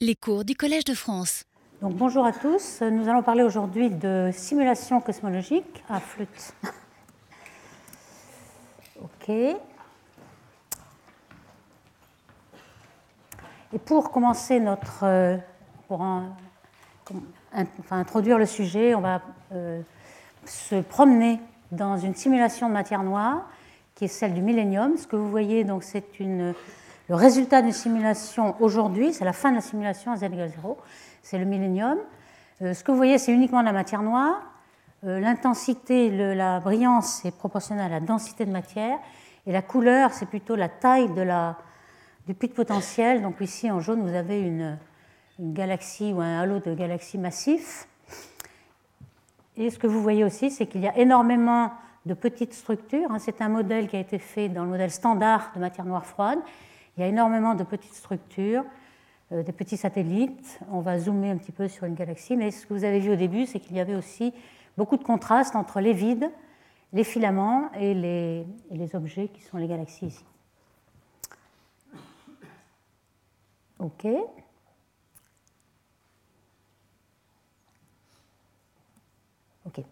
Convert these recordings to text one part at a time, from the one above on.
Les cours du Collège de France. Donc, bonjour à tous. Nous allons parler aujourd'hui de simulation cosmologique à flûte. ok. Et pour commencer notre. Euh, pour introduire le sujet, on va euh, se promener dans une simulation de matière noire qui est celle du millénium. Ce que vous voyez, donc, c'est une le résultat d'une simulation aujourd'hui, c'est la fin de la simulation à z égale 0, c'est le millénium. Euh, ce que vous voyez, c'est uniquement la matière noire. Euh, l'intensité, la brillance est proportionnelle à la densité de matière. Et la couleur, c'est plutôt la taille de du puits de potentiel. Donc ici, en jaune, vous avez une, galaxie ou un halo de galaxies massif. Et ce que vous voyez aussi, c'est qu'il y a énormément de petites structures. Hein. C'est un modèle qui a été fait dans le modèle standard de matière noire froide. Il y a énormément de petites structures, euh, des petits satellites. On va zoomer un petit peu sur une galaxie, mais ce que vous avez vu au début, c'est qu'il y avait aussi beaucoup de contraste entre les vides, les filaments et les, objets qui sont les galaxies ici. OK. OK.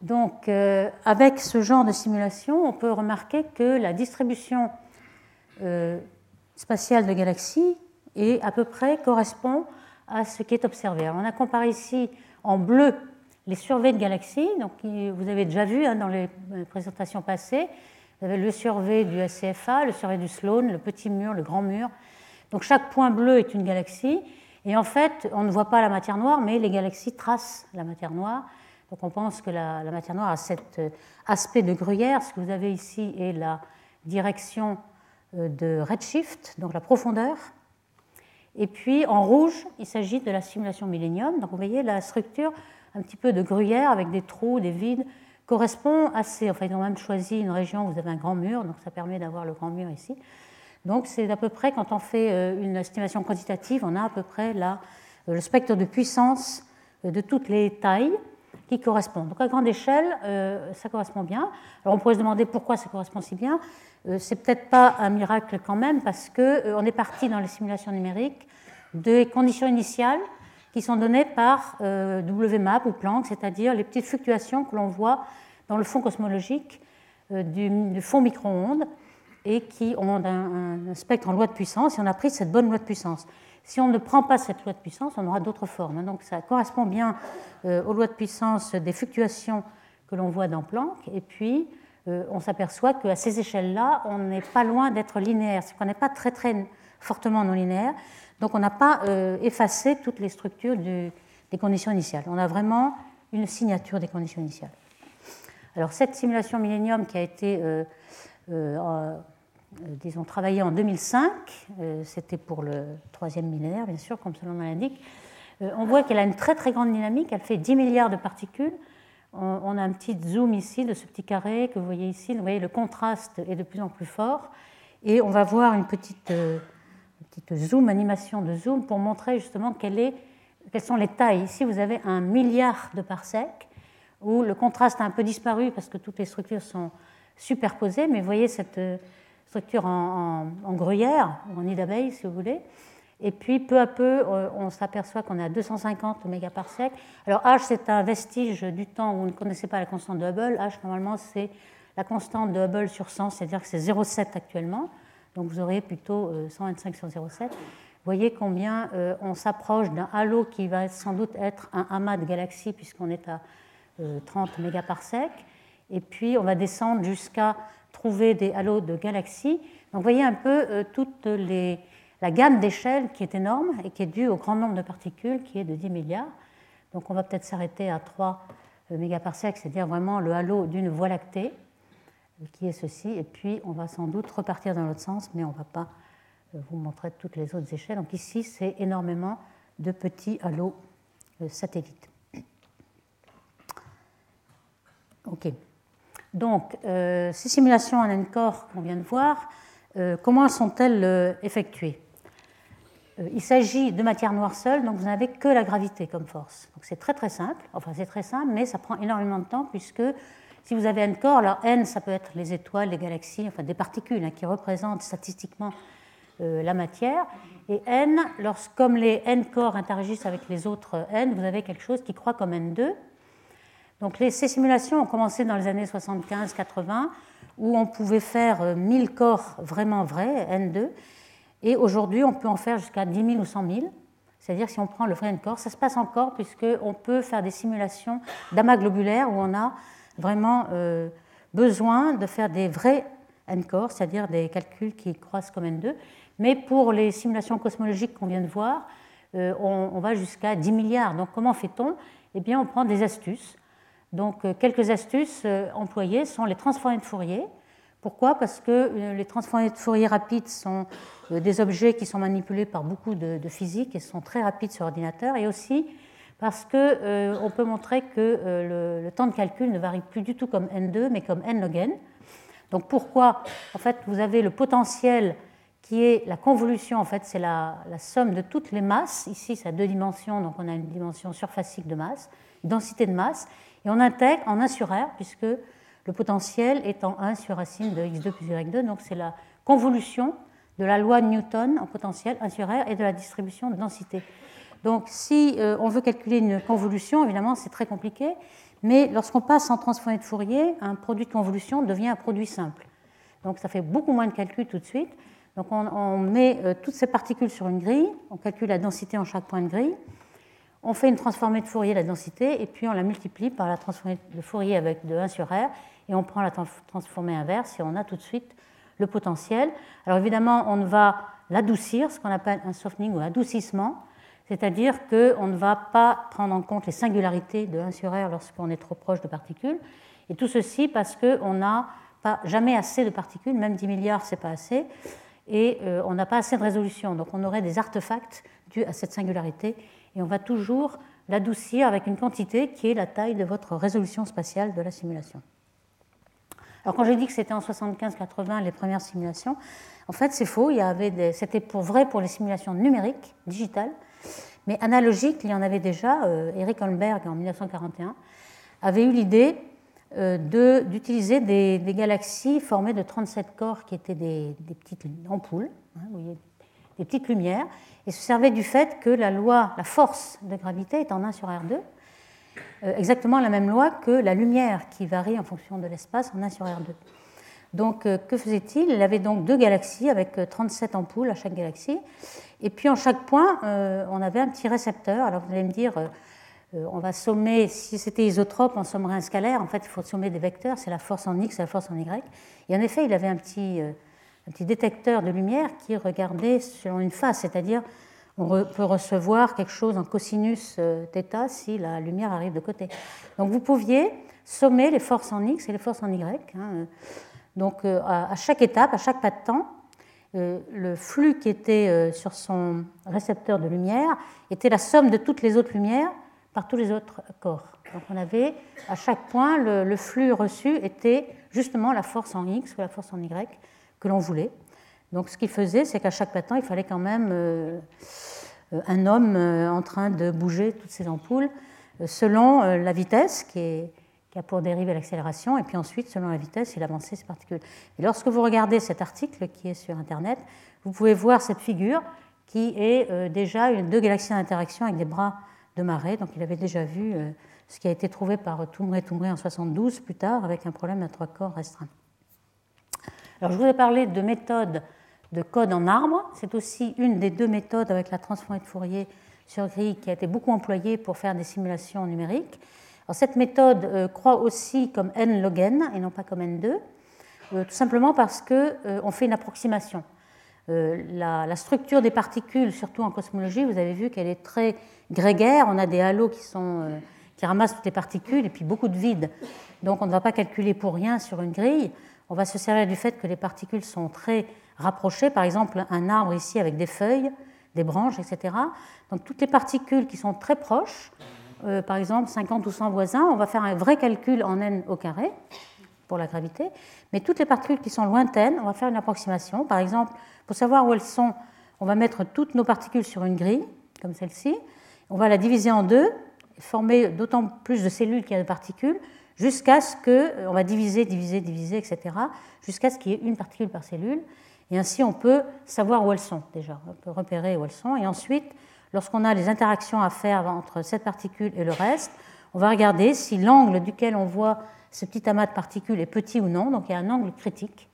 Donc, euh, avec ce genre de simulation, on peut remarquer que la distribution euh, spatiale de galaxies et à peu près correspond à ce qui est observé. on a comparé ici en bleu les surveys de galaxies, donc vous avez déjà vu hein, dans les présentations passées, vous avez le survey du SCFA, le survey du Sloan, le petit mur, le grand mur. Donc chaque point bleu est une galaxie, et en fait, on ne voit pas la matière noire, mais les galaxies tracent la matière noire. Donc on pense que la, matière noire a cet euh, aspect de gruyère. Ce que vous avez ici est la direction euh, de redshift, donc la profondeur. Et puis en rouge, il s'agit de la simulation millénium. Donc vous voyez la structure un petit peu de gruyère avec des trous, des vides, correspond assez. Enfin, ils ont même choisi une région où vous avez un grand mur, donc ça permet d'avoir le grand mur ici. Donc c'est à peu près, quand on fait euh, une estimation quantitative, on a à peu près là euh, le spectre de puissance de toutes les tailles qui correspondent. Donc à grande échelle, ça correspond bien. Alors on pourrait se demander pourquoi ça correspond si bien. Euh, c'est peut-être pas un miracle quand même parce qu'on euh, est parti dans les simulations numériques des conditions initiales qui sont données par euh, WMAP ou Planck, c'est-à-dire les petites fluctuations que l'on voit dans le fond cosmologique du, fond micro-ondes et qui ont un, spectre en loi de puissance et on a pris cette bonne loi de puissance. Si on ne prend pas cette loi de puissance, on aura d'autres formes. Donc ça correspond bien aux lois de puissance des fluctuations que l'on voit dans Planck et puis euh, on s'aperçoit qu'à ces échelles-là, on n'est pas loin d'être linéaire, c'est qu'on n'est pas très très fortement non linéaire, donc on n'a pas euh, effacé toutes les structures des conditions initiales. On a vraiment une signature des conditions initiales. Alors cette simulation Millennium qui a été, euh, disons, travaillée en 2005, c'était pour le troisième millénaire, bien sûr, comme nom l'indique, on voit qu'elle a une très très grande dynamique, elle fait 10 milliards de particules, on a un petit zoom ici de ce petit carré que vous voyez ici. Vous voyez, le contraste est de plus en plus fort. Et on va voir une petite, euh, petite zoom, animation de zoom, pour montrer justement quelles sont les tailles. Ici, vous avez un milliard de parsecs, où le contraste a un peu disparu parce que toutes les structures sont superposées. Mais vous voyez cette euh, structure en, en gruyère, ou en nid d'abeille, si vous voulez. Et puis peu à peu, euh, on s'aperçoit qu'on a 250 mégaparsecs. Alors H, c'est un vestige du temps où on ne connaissait pas la constante de Hubble. H, normalement, c'est la constante de Hubble sur 100, c'est-à-dire que c'est 0,7 actuellement. Donc vous aurez plutôt 125 euh, sur 0,7. Vous voyez combien euh, on s'approche d'un halo qui va sans doute être un amas de galaxies, puisqu'on est à 30 mégaparsecs. Et puis on va descendre jusqu'à trouver des halos de galaxies. Donc vous voyez un peu toutes les la gamme d'échelle qui est énorme et qui est due au grand nombre de particules qui est de 10 milliards. Donc on va peut-être s'arrêter à 3 euh, mégaparsecs, c'est-à-dire vraiment le halo d'une voie lactée, euh, qui est ceci, et puis on va sans doute repartir dans l'autre sens, mais on ne va pas euh, vous montrer toutes les autres échelles. Donc ici, c'est énormément de petits halos satellites. OK. Donc, ces simulations en N-core qu'on vient de voir, comment sont-elles effectuées? Il s'agit de matière noire seule, donc vous n'avez que la gravité comme force. Donc c'est très très simple, enfin c'est très simple, mais ça prend énormément de temps puisque si vous avez n corps, alors n ça peut être les étoiles, les galaxies, enfin des particules hein, qui représentent statistiquement la matière. Et n, lorsque, comme les n corps interagissent avec les autres n, vous avez quelque chose qui croît comme n2. Donc ces simulations ont commencé dans les années 75-80, où on pouvait faire 1000 corps vraiment vrais, n2, et aujourd'hui on peut en faire jusqu'à 10 000 ou 100 000. C'est-à-dire si on prend le vrai n-corps, ça se passe encore puisqu'on peut faire des simulations d'amas globulaires où on a vraiment euh, besoin de faire des vrais n-corps, c'est-à-dire des calculs qui croissent comme n2. Mais pour les simulations cosmologiques qu'on vient de voir, euh, on, va jusqu'à 10 milliards. Donc comment fait-on? Eh bien, on prend des astuces. Donc euh, quelques astuces employées sont les transformés de Fourier. Pourquoi? Parce que les transformés de Fourier rapides sont des objets qui sont manipulés par beaucoup de, physique et sont très rapides sur ordinateur, et aussi parce qu'on euh, peut montrer que euh, le, temps de calcul ne varie plus du tout comme n2, mais comme n log n. Donc pourquoi? En fait, vous avez le potentiel qui est la convolution, en fait, c'est la, somme de toutes les masses. Ici, c'est à deux dimensions, donc on a une dimension surfacique de masse, densité de masse, et on intègre en 1 sur r, puisque le potentiel en 1 sur racine de x2 plus y2, donc c'est la convolution de la loi de Newton en potentiel 1 sur R et de la distribution de densité. Donc si euh, on veut calculer une convolution, évidemment c'est très compliqué, mais lorsqu'on passe en transformé de Fourier, un produit de convolution devient un produit simple. Donc ça fait beaucoup moins de calculs tout de suite. Donc on, met euh, toutes ces particules sur une grille, on calcule la densité en chaque point de grille, on fait une transformée de Fourier la densité, et puis on la multiplie par la transformée de Fourier avec de 1 sur R, et on prend la transformée inverse, et on a tout de suite le potentiel. Alors évidemment, on va l'adoucir, ce qu'on appelle un softening ou adoucissement, c'est-à-dire qu'on ne va pas prendre en compte les singularités de 1 sur R lorsqu'on est trop proche de particules. Et tout ceci parce qu'on n'a jamais assez de particules, même 10 milliards, c'est pas assez, et euh, on n'a pas assez de résolution. Donc on aurait des artefacts dus à cette singularité, et on va toujours l'adoucir avec une quantité qui est la taille de votre résolution spatiale de la simulation. Alors quand j'ai dit que c'était en 75-80 les premières simulations, en fait c'est faux. c'était pour vrai pour les simulations numériques, digitales, mais analogiques, il y en avait déjà. Euh, Eric Holmberg en 1941 avait eu l'idée euh, d'utiliser des, galaxies formées de 37 corps qui étaient des, petites ampoules, hein, des petites lumières, et se servait du fait que la loi, la force de gravité est en 1 sur R2, euh, exactement la même loi que la lumière qui varie en fonction de l'espace en 1 sur R2. Donc, euh, que faisait-il? Il avait donc deux galaxies avec 37 euh, ampoules à chaque galaxie. Et puis, en chaque point, on avait un petit récepteur. Alors, vous allez me dire, on va sommer, si c'était isotrope, on sommerait un scalaire. En fait, il faut sommer des vecteurs, c'est la force en X et la force en Y. Et en effet, il avait un petit, un petit détecteur de lumière qui regardait selon une face, c'est-à-dire on peut recevoir quelque chose en cosinus θ si la lumière arrive de côté. Donc vous pouviez sommer les forces en x et les forces en y. Hein. Donc euh, à chaque étape, à chaque pas de temps, euh, le flux qui était euh, sur son récepteur de lumière était la somme de toutes les autres lumières par tous les autres corps. Donc on avait à chaque point, le flux reçu était justement la force en x ou la force en y que l'on voulait. Donc ce qu'il faisait, c'est qu'à chaque temps, il fallait quand même euh, euh, un homme euh, en train de bouger toutes ces ampoules selon la vitesse qui, a pour dériver l'accélération, et puis ensuite, selon la vitesse, il avançait ces particules. Et lorsque vous regardez cet article qui est sur Internet, vous pouvez voir cette figure qui est déjà une, deux galaxies d'interaction avec des bras de marée. Donc il avait déjà vu ce qui a été trouvé par Toumré Toumré en 72 plus tard avec un problème à trois corps restreint. Alors je vous ai parlé de méthodes de code en arbre. C'est aussi une des deux méthodes avec la transformée de Fourier sur grille qui a été beaucoup employée pour faire des simulations numériques. Cette méthode euh, croît aussi comme n log n et non pas comme n2, euh, tout simplement parce qu'on euh, fait une approximation. La, structure des particules, surtout en cosmologie, vous avez vu qu'elle est très grégaire. On a des halos qui ramassent toutes les particules et puis beaucoup de vide. Donc on ne va pas calculer pour rien sur une grille. On va se servir du fait que les particules sont très rapprocher, par exemple un arbre ici avec des feuilles, des branches, etc. Donc toutes les particules qui sont très proches, euh, par exemple 50 ou 100 voisins, on va faire un vrai calcul en n au carré pour la gravité, mais toutes les particules qui sont lointaines, on va faire une approximation. Par exemple, pour savoir où elles sont, on va mettre toutes nos particules sur une grille, comme celle-ci, on va la diviser en deux, former d'autant plus de cellules qu'il y a de particules, jusqu'à ce que, on va diviser, diviser, diviser, etc., jusqu'à ce qu'il y ait une particule par cellule. Et ainsi, on peut savoir où elles sont déjà, on peut repérer où elles sont. Et ensuite, lorsqu'on a les interactions à faire entre cette particule et le reste, on va regarder si l'angle duquel on voit ce petit amas de particules est petit ou non. Donc il y a un angle critique.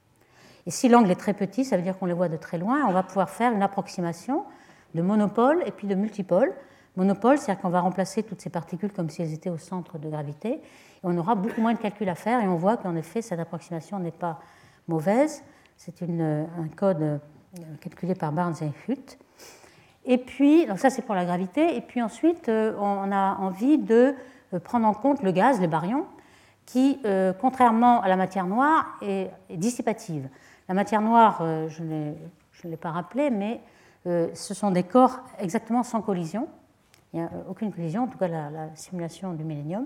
Et si l'angle est très petit, ça veut dire qu'on les voit de très loin. On va pouvoir faire une approximation de monopole et puis de multipole. Monopole, c'est-à-dire qu'on va remplacer toutes ces particules comme si elles étaient au centre de gravité. Et on aura beaucoup moins de calculs à faire et on voit qu'en effet, cette approximation n'est pas mauvaise. C'est un code euh, calculé par Barnes et Hutt. Et puis, donc ça c'est pour la gravité. Et puis ensuite, euh, on a envie de euh, prendre en compte le gaz, les baryons, qui, contrairement à la matière noire, est, dissipative. La matière noire, je ne l'ai pas rappelé, mais ce sont des corps exactement sans collision. Il n'y a aucune collision, en tout cas la, la simulation du millénium.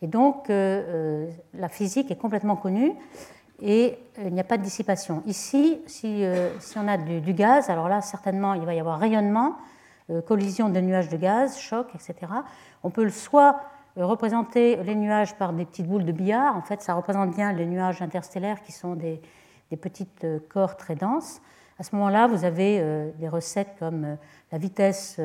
Et donc, la physique est complètement connue et euh, il n'y a pas de dissipation. Ici, si, euh, on a du, gaz, alors là, certainement, il va y avoir rayonnement, euh, collision de nuages de gaz, choc, etc. On peut soit représenter les nuages par des petites boules de billard. En fait, ça représente bien les nuages interstellaires qui sont des, des petites corps très denses. À ce moment-là, vous avez des recettes comme la vitesse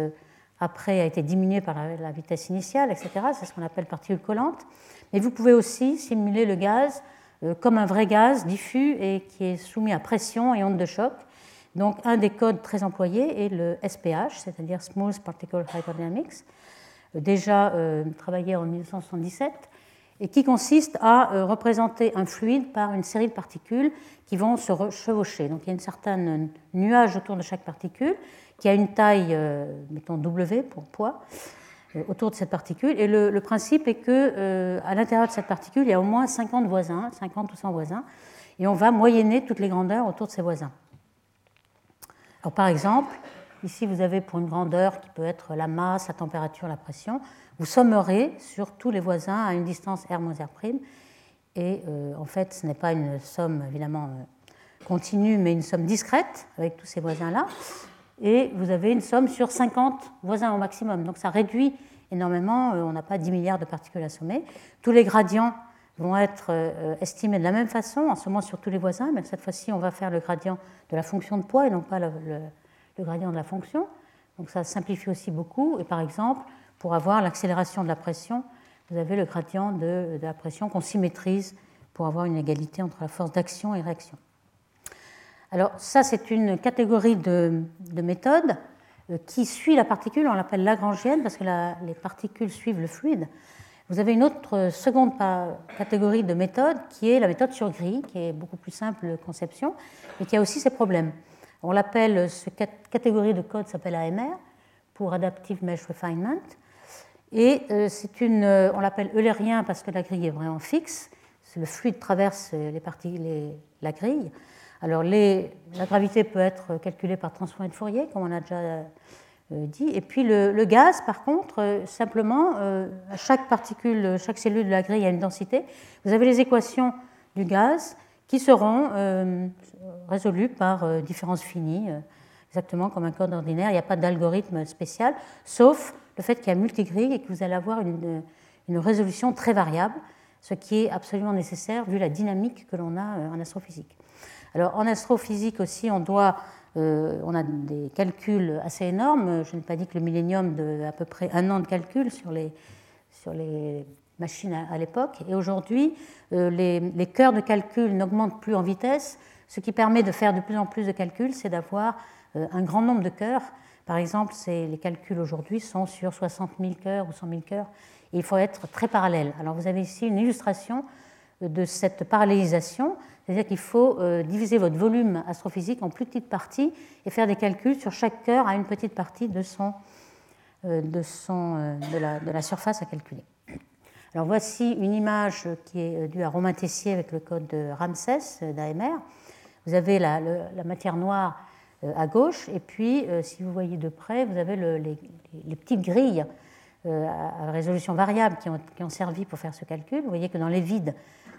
après a été diminuée par la, la vitesse initiale, etc. C'est ce qu'on appelle particules collantes. Mais vous pouvez aussi simuler le gaz comme un vrai gaz diffus et qui est soumis à pression et onde de choc. Donc un des codes très employés est le SPH, c'est-à-dire Smooth Particle Hyperdynamics, euh, déjà euh, travaillé en 1977, et qui consiste à représenter un fluide par une série de particules qui vont se chevaucher. Donc il y a une certaine nuage autour de chaque particule qui a une taille, mettons W pour poids, euh, autour de cette particule. Et le, principe est que euh, à l'intérieur de cette particule, il y a au moins 50 voisins, 50 ou 100 voisins, et on va moyenner toutes les grandeurs autour de ces voisins. Alors, par exemple, ici vous avez pour une grandeur qui peut être la masse, la température, la pression, vous sommerez sur tous les voisins à une distance R R'. Et euh, en fait, ce n'est pas une somme évidemment continue, mais une somme discrète avec tous ces voisins-là et vous avez une somme sur 50 voisins au maximum. Donc ça réduit énormément, euh, on n'a pas 10 milliards de particules assommées. Tous les gradients vont être euh, estimés de la même façon, en sommant sur tous les voisins, mais cette fois-ci on va faire le gradient de la fonction de poids et non pas le, gradient de la fonction. Donc ça simplifie aussi beaucoup. Et par exemple, pour avoir l'accélération de la pression, vous avez le gradient de la pression qu'on symétrise pour avoir une égalité entre la force d'action et réaction. Alors ça, c'est une catégorie de, méthodes euh, qui suit la particule, on l'appelle lagrangienne parce que les particules suivent le fluide. Vous avez une autre euh, seconde catégorie de méthodes qui est la méthode sur grille, qui est beaucoup plus simple de conception, mais qui a aussi ses problèmes. On l'appelle, cette catégorie de code s'appelle AMR, pour Adaptive Mesh Refinement. Et euh, c'est une, on l'appelle eulérien parce que la grille est vraiment fixe. Le fluide traverse les parties, la grille. Alors la gravité peut être calculée par transformée de Fourier, comme on a déjà euh, dit. Et puis le, gaz, par contre, euh, simplement, euh, chaque particule, chaque cellule de la grille a une densité. Vous avez les équations du gaz qui seront résolues par différence finie, exactement comme un code ordinaire. Il n'y a pas d'algorithme spécial, sauf le fait qu'il y a multigrille et que vous allez avoir une résolution très variable, ce qui est absolument nécessaire vu la dynamique que l'on a en astrophysique. Alors en astrophysique aussi, on doit euh, on a des calculs assez énormes. Je n'ai pas dit que le millénium de à peu près un an de calcul sur les, sur les machines à, l'époque. Et aujourd'hui, euh, les, les, cœurs de calcul n'augmentent plus en vitesse. Ce qui permet de faire de plus en plus de calculs, c'est d'avoir euh, un grand nombre de cœurs. Par exemple, les calculs aujourd'hui sont sur 60 000 cœurs ou 100 000 cœurs. Il faut être très parallèle. Alors vous avez ici une illustration de cette parallélisation. C'est-à-dire qu'il faut euh, diviser votre volume astrophysique en plus petites parties et faire des calculs sur chaque cœur à une petite partie de, son, euh, de, son, euh, de, la, surface à calculer. Alors voici une image qui est due à Romain Tessier avec le code de Ramsès d'AMR. Vous avez la, matière noire à gauche et puis, si vous voyez de près, vous avez les, petites grilles à résolution variable qui ont, qui ont servi pour faire ce calcul. Vous voyez que dans les vides,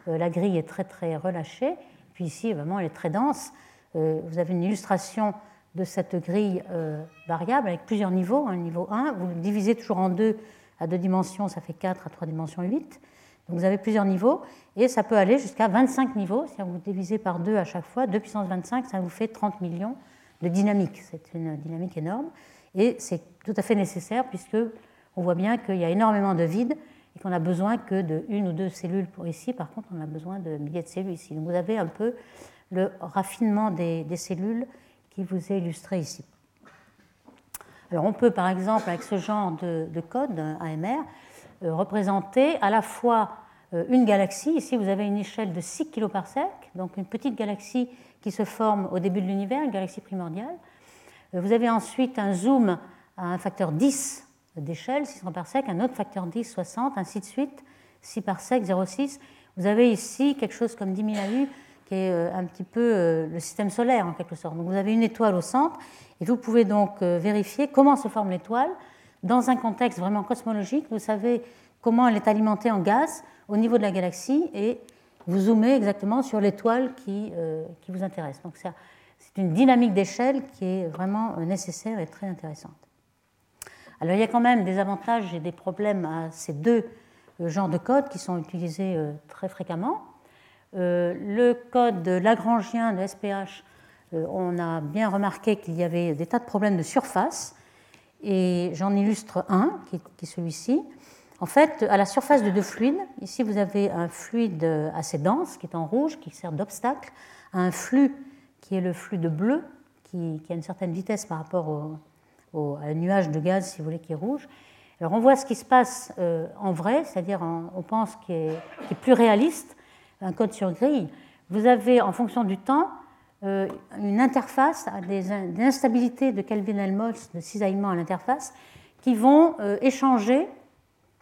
la grille est très très relâchée, puis ici vraiment elle est très dense. Euh, vous avez une illustration de cette grille euh, variable avec plusieurs niveaux. Un niveau 1, vous le divisez toujours en deux à deux dimensions, ça fait 4 à trois dimensions 8. Donc vous avez plusieurs niveaux et ça peut aller jusqu'à 25 niveaux. Si vous divisez par 2 à chaque fois, 2 puissance 25, ça vous fait 30 millions de dynamiques. C'est une dynamique énorme et c'est tout à fait nécessaire puisque on voit bien qu'il y a énormément de vide qu'on a besoin que de une ou deux cellules pour ici. Par contre, on a besoin de milliers de cellules ici. Donc vous avez un peu le raffinement des, cellules qui vous est illustré ici. Alors on peut par exemple avec ce genre de, code AMR euh, représenter à la fois euh, une galaxie, ici vous avez une échelle de 6 kPa, donc une petite galaxie qui se forme au début de l'univers, une galaxie primordiale. Euh, vous avez ensuite un zoom à un facteur 10 d'échelle, 600 parsec, un autre facteur 10, 60, ainsi de suite, 6 parsec, 0,6. Vous avez ici quelque chose comme 10 000 AU qui est euh, un petit peu euh, le système solaire en quelque sorte. Donc vous avez une étoile au centre et vous pouvez donc euh, vérifier comment se forme l'étoile dans un contexte vraiment cosmologique. Vous savez comment elle est alimentée en gaz au niveau de la galaxie et vous zoomez exactement sur l'étoile qui, qui vous intéresse. Donc c'est une dynamique d'échelle qui est vraiment nécessaire et très intéressante. Alors il y a quand même des avantages et des problèmes à ces deux genres de codes qui sont utilisés très fréquemment. Euh, le code lagrangien de SPH, euh, on a bien remarqué qu'il y avait des tas de problèmes de surface, et j'en illustre un, qui est celui-ci. En fait, à la surface de deux fluides, ici vous avez un fluide assez dense qui est en rouge, qui sert d'obstacle, à un flux qui est le flux de bleu, qui, a une certaine vitesse par rapport au, un nuage de gaz, si vous voulez, qui est rouge. Alors on voit ce qui se passe euh, en vrai, c'est-à-dire on pense qu'il est, plus réaliste un code sur grille, vous avez en fonction du temps euh, une interface, des, instabilités de Kelvin-Helmholtz, de cisaillement à l'interface, qui vont euh, échanger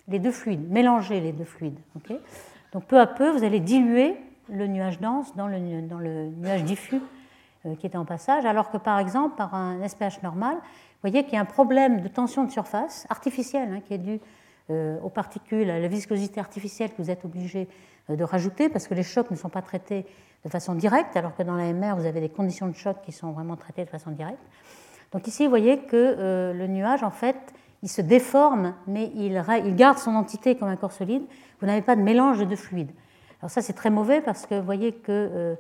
les deux fluides, mélanger les deux fluides. Donc peu à peu, vous allez diluer le nuage dense dans le, dans le nuage diffus qui est en passage, alors que par exemple, par un SPH normal, vous voyez qu'il y a un problème de tension de surface artificielle hein, qui est dû aux particules, à la viscosité artificielle que vous êtes obligé euh, de rajouter parce que les chocs ne sont pas traités de façon directe, alors que dans la MR, vous avez des conditions de choc qui sont vraiment traitées de façon directe. Donc ici, vous voyez que euh, le nuage, en fait, il se déforme, mais il, il, garde son entité comme un corps solide. Vous n'avez pas de mélange de fluides. Alors ça, c'est très mauvais parce que vous voyez que euh,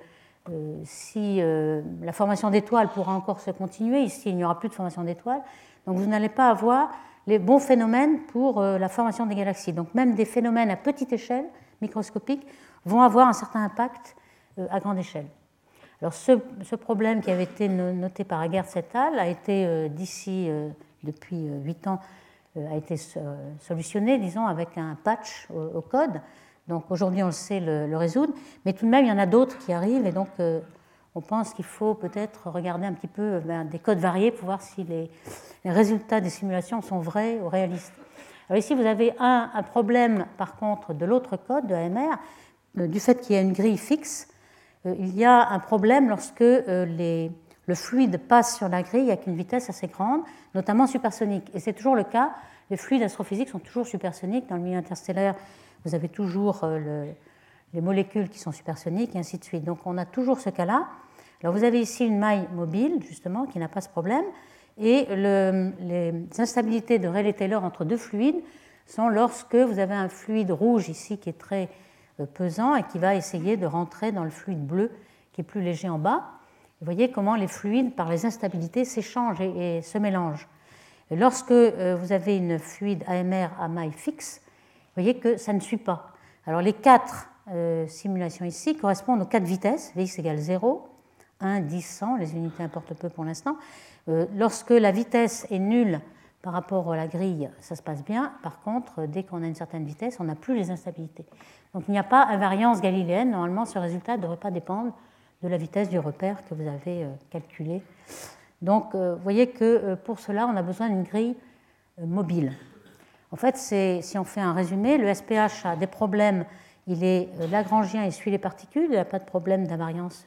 si la formation d'étoiles pourra encore se continuer, ici, il n'y aura plus de formation d'étoiles. Donc vous n'allez pas avoir les bons phénomènes pour la formation des galaxies. Donc même des phénomènes à petite échelle microscopiques vont avoir un certain impact euh, à grande échelle. Alors ce, problème qui avait été noté par Aguerre et a été euh, d'ici euh, depuis 8 ans a été solutionné, disons, avec un patch au, code. Donc aujourd'hui on le sait le, résoudre, mais tout de même il y en a d'autres qui arrivent et donc on pense qu'il faut peut-être regarder un petit peu ben, des codes variés pour voir si les, résultats des simulations sont vrais ou réalistes. Alors ici, vous avez un, problème, par contre, de l'autre code de AMR, euh, du fait qu'il y a une grille fixe. Euh, il y a un problème lorsque euh, le fluide passe sur la grille avec une vitesse assez grande, notamment supersonique. Et c'est toujours le cas. Les fluides astrophysiques sont toujours supersoniques. Dans le milieu interstellaire, vous avez toujours les molécules qui sont supersoniques et ainsi de suite. Donc on a toujours ce cas-là. Alors vous avez ici une maille mobile, justement, qui n'a pas ce problème. Et les instabilités de Rayleigh-Taylor entre deux fluides sont lorsque vous avez un fluide rouge ici qui est très euh, pesant et qui va essayer de rentrer dans le fluide bleu qui est plus léger en bas. Vous voyez comment les fluides, par les instabilités, s'échangent et, se mélangent. lorsque euh, vous avez une fluide AMR à maille fixe, vous voyez que ça ne suit pas. Alors les quatre euh, simulations ici correspondent aux quatre vitesses, Vx égale 0, 1, 10, 100, les unités importent peu pour l'instant. Euh, lorsque la vitesse est nulle par rapport à la grille, ça se passe bien. Par contre, dès qu'on a une certaine vitesse, on n'a plus les instabilités. Donc il n'y a pas invariance galiléenne. Normalement, ce résultat ne devrait pas dépendre de la vitesse du repère que vous avez euh, calculé. Donc euh, vous voyez que pour cela, on a besoin d'une grille mobile. En fait, si on fait un résumé, le SPH a des problèmes. Il est lagrangien, il suit les particules, il n'a pas de problème d'invariance